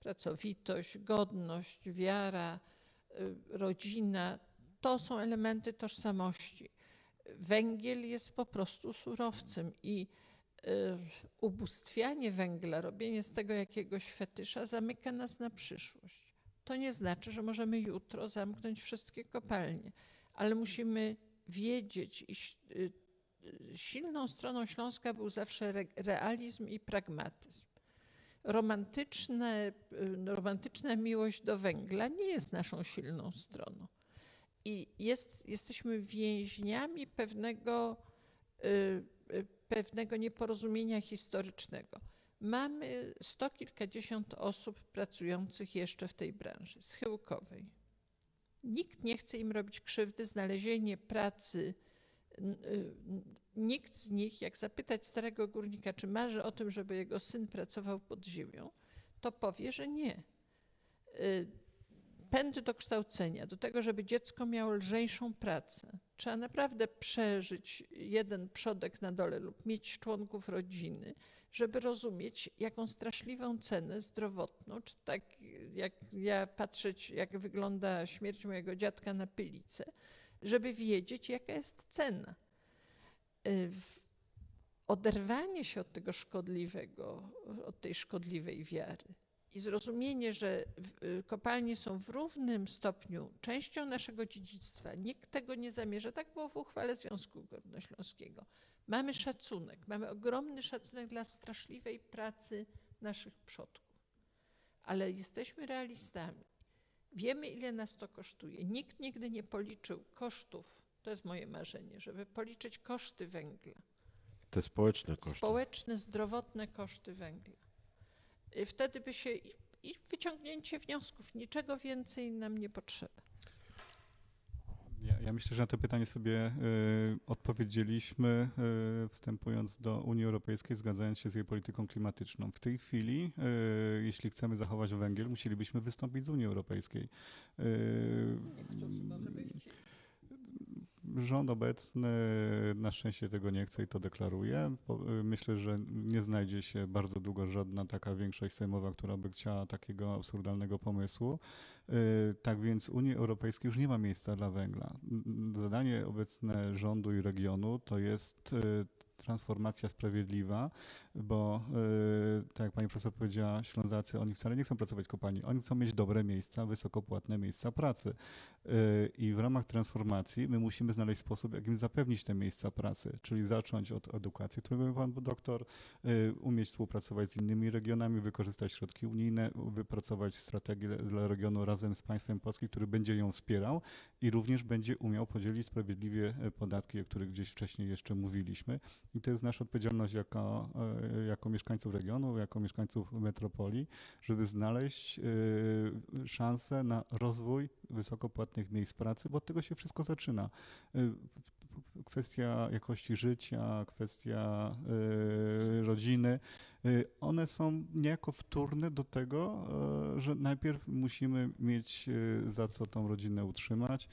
Pracowitość, godność, wiara, y, rodzina to są elementy tożsamości. Węgiel jest po prostu surowcem i ubóstwianie węgla, robienie z tego jakiegoś fetysza zamyka nas na przyszłość. To nie znaczy, że możemy jutro zamknąć wszystkie kopalnie, ale musimy wiedzieć, iż y, y, silną stroną Śląska był zawsze realizm i pragmatyzm. Romantyczne, y, romantyczna miłość do węgla nie jest naszą silną stroną. I jest, jesteśmy więźniami pewnego pewnego nieporozumienia historycznego. Mamy sto kilkadziesiąt osób pracujących jeszcze w tej branży schyłkowej. Nikt nie chce im robić krzywdy, znalezienie pracy. Y, nikt z nich, jak zapytać starego górnika, czy marzy o tym, żeby jego syn pracował pod ziemią, to powie, że nie. Y, pęd do kształcenia, do tego, żeby dziecko miało lżejszą pracę. Trzeba naprawdę przeżyć jeden przodek na dole lub mieć członków rodziny, żeby rozumieć, jaką straszliwą cenę zdrowotną, czy tak jak ja patrzeć, jak wygląda śmierć mojego dziadka na pylice, żeby wiedzieć, jaka jest cena. Y, oderwanie się od tego szkodliwego, od tej szkodliwej wiary i zrozumienie, że y, kopalnie są w równym stopniu częścią naszego dziedzictwa. Nikt tego nie zamierza. Tak było w uchwale Związku Górnośląskiego. Mamy szacunek, mamy ogromny szacunek dla straszliwej pracy naszych przodków, ale jesteśmy realistami. Wiemy, ile nas to kosztuje. Nikt nigdy nie policzył kosztów. To jest moje marzenie, żeby policzyć koszty węgla. Te społeczne koszty. Społeczne, zdrowotne koszty węgla. Y, wtedy by się i wyciągnięcie wniosków, niczego więcej nam nie potrzeba. Ja, ja, myślę, że na to pytanie sobie y, odpowiedzieliśmy, y, wstępując do Unii Europejskiej, zgadzając się z jej polityką klimatyczną. W tej chwili, y, jeśli chcemy zachować węgiel, musielibyśmy wystąpić z Unii Europejskiej. Niektórzy może by chcieli. Rząd obecny na szczęście tego nie chce i to deklaruje. Myślę, że nie znajdzie się bardzo długo żadna taka większość sejmowa, która by chciała takiego absurdalnego pomysłu. Y, tak więc Unii Europejskiej już nie ma miejsca dla węgla. Zadanie obecne rządu i regionu to jest y, transformacja sprawiedliwa, bo yy, tak jak pani profesor powiedziała, Ślązacy, oni wcale nie chcą pracować w kopalni, oni chcą mieć dobre miejsca, wysokopłatne miejsca pracy. Yy, I w ramach transformacji my musimy znaleźć sposób, jak im zapewnić te miejsca pracy, czyli zacząć od edukacji, którą mówił pan doktor, yy, umieć współpracować z innymi regionami, wykorzystać środki unijne, wypracować strategię dla regionu razem z państwem polskim, który będzie ją wspierał i również będzie umiał podzielić sprawiedliwie podatki, o których gdzieś wcześniej jeszcze mówiliśmy. I to jest nasza odpowiedzialność jako, jako mieszkańców regionu, jako mieszkańców metropolii, żeby znaleźć e, szansę na rozwój wysokopłatnych miejsc pracy, bo od tego się wszystko zaczyna. Kwestia jakości życia, kwestia rodziny, Y, one są niejako wtórne do tego, y, że najpierw musimy mieć y, za co tą rodzinę utrzymać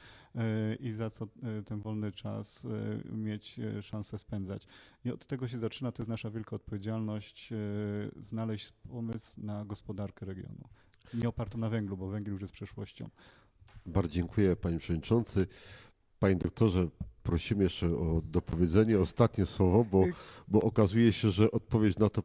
i za co ten wolny czas mieć szansę spędzać. I od tego się zaczyna, to jest nasza wielka odpowiedzialność, znaleźć pomysł na gospodarkę regionu. Nie opartą na węglu, bo węgiel już jest przeszłością. Bardzo dziękuję panie przewodniczący. Panie doktorze, prosimy jeszcze o dopowiedzenie ostatnie słowo, bo, bo okazuje się, że odpowiedź na to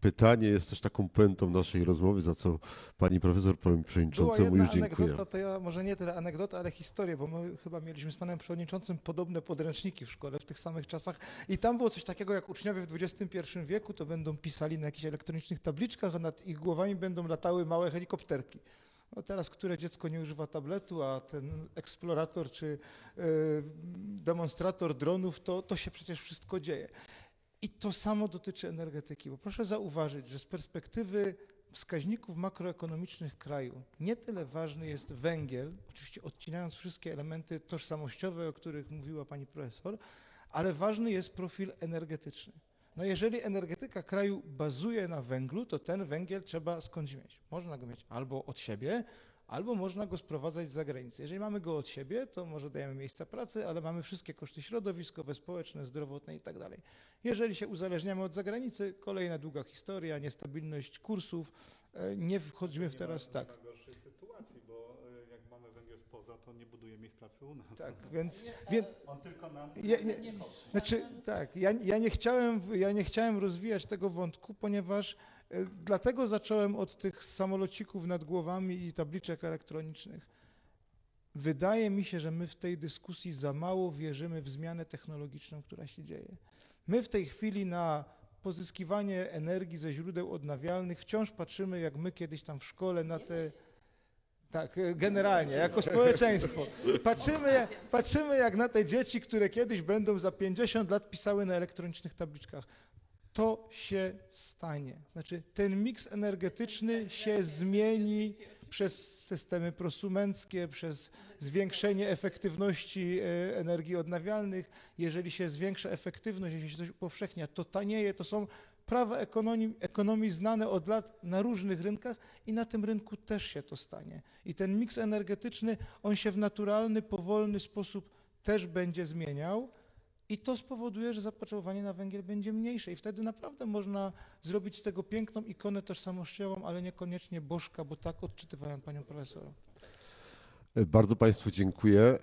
pytanie jest też taką puentą naszej rozmowy, za co pani profesor, panie przewodniczącemu już dziękuję. Anegdota, to ja może nie tyle anegdota, ale historię, bo my chyba mieliśmy z panem przewodniczącym podobne podręczniki w szkole w tych samych czasach i tam było coś takiego, jak uczniowie w XXI wieku to będą pisali na jakichś elektronicznych tabliczkach, a nad ich głowami będą latały małe helikopterki. No teraz, które dziecko nie używa tabletu, a ten eksplorator czy y, demonstrator dronów, to, to się przecież wszystko dzieje. I to samo dotyczy energetyki, bo proszę zauważyć, że z perspektywy wskaźników makroekonomicznych kraju nie tyle ważny jest węgiel, oczywiście odcinając wszystkie elementy tożsamościowe, o których mówiła pani profesor, ale ważny jest profil energetyczny. No jeżeli energetyka kraju bazuje na węglu, to ten węgiel trzeba skądś mieć. Można go mieć albo od siebie, albo można go sprowadzać z zagranicy. Jeżeli mamy go od siebie, to może dajemy miejsca pracy, ale mamy wszystkie koszty środowiskowe, społeczne, zdrowotne i tak dalej. Jeżeli się uzależniamy od zagranicy, kolejna długa historia, niestabilność kursów, e, nie wchodzimy w teraz tak. gorszej sytuacji, bo e, jak mamy węgiel spoza za to nie buduje miejsc pracy u nas. Tak, więc, Nie, więc On tylko nam... ja, może. Znaczy, tak, ja, ja, nie chciałem, ja nie chciałem rozwijać tego wątku, ponieważ e, dlatego zacząłem od tych samolocików nad głowami i tabliczek elektronicznych. Wydaje mi się, że my w tej dyskusji za mało wierzymy w zmianę technologiczną, która się dzieje. My w tej chwili na pozyskiwanie energii ze źródeł odnawialnych wciąż patrzymy, jak my kiedyś tam w szkole na te. Tak, e, generalnie, jako społeczeństwo. Patrzymy, patrzymy jak na te dzieci, które kiedyś będą za 50 lat pisały na elektronicznych tabliczkach. To się stanie. Znaczy, ten miks energetyczny się zmieni przez systemy prosumenckie, przez zwiększenie efektywności e, energii odnawialnych. Jeżeli się zwiększa efektywność, jeśli się coś upowszechnia, to tanieje. To są prawa ekonomii, ekonomii znane od lat na różnych rynkach i na tym rynku też się to stanie. I ten miks energetyczny, on się w naturalny, powolny sposób też będzie zmieniał. I to spowoduje, że zapotrzebowanie na węgiel będzie mniejsze i wtedy naprawdę można zrobić z tego piękną ikonę tożsamościową, ale niekoniecznie bożka, bo tak odczytywałem panią profesor. Bardzo Państwu dziękuję.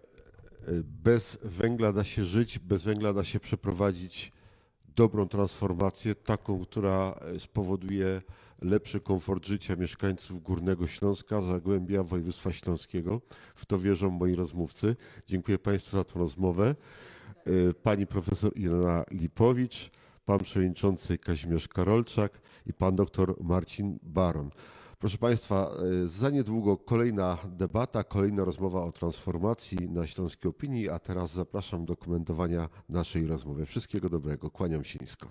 Bez węgla da się żyć, bez węgla da się przeprowadzić dobrą transformację, taką, która spowoduje lepszy komfort życia mieszkańców Górnego Śląska, Zagłębia, województwa śląskiego. W to wierzą moi rozmówcy. Dziękuję Państwu za tę rozmowę. Pani profesor Irena Lipowicz, pan przewodniczący Kazimierz Karolczak i pan doktor Marcin Baron. Proszę Państwa, za niedługo kolejna debata, kolejna rozmowa o transformacji na Śląskiej Opinii, a teraz zapraszam do komentowania naszej rozmowy. Wszystkiego dobrego, kłaniam się nisko.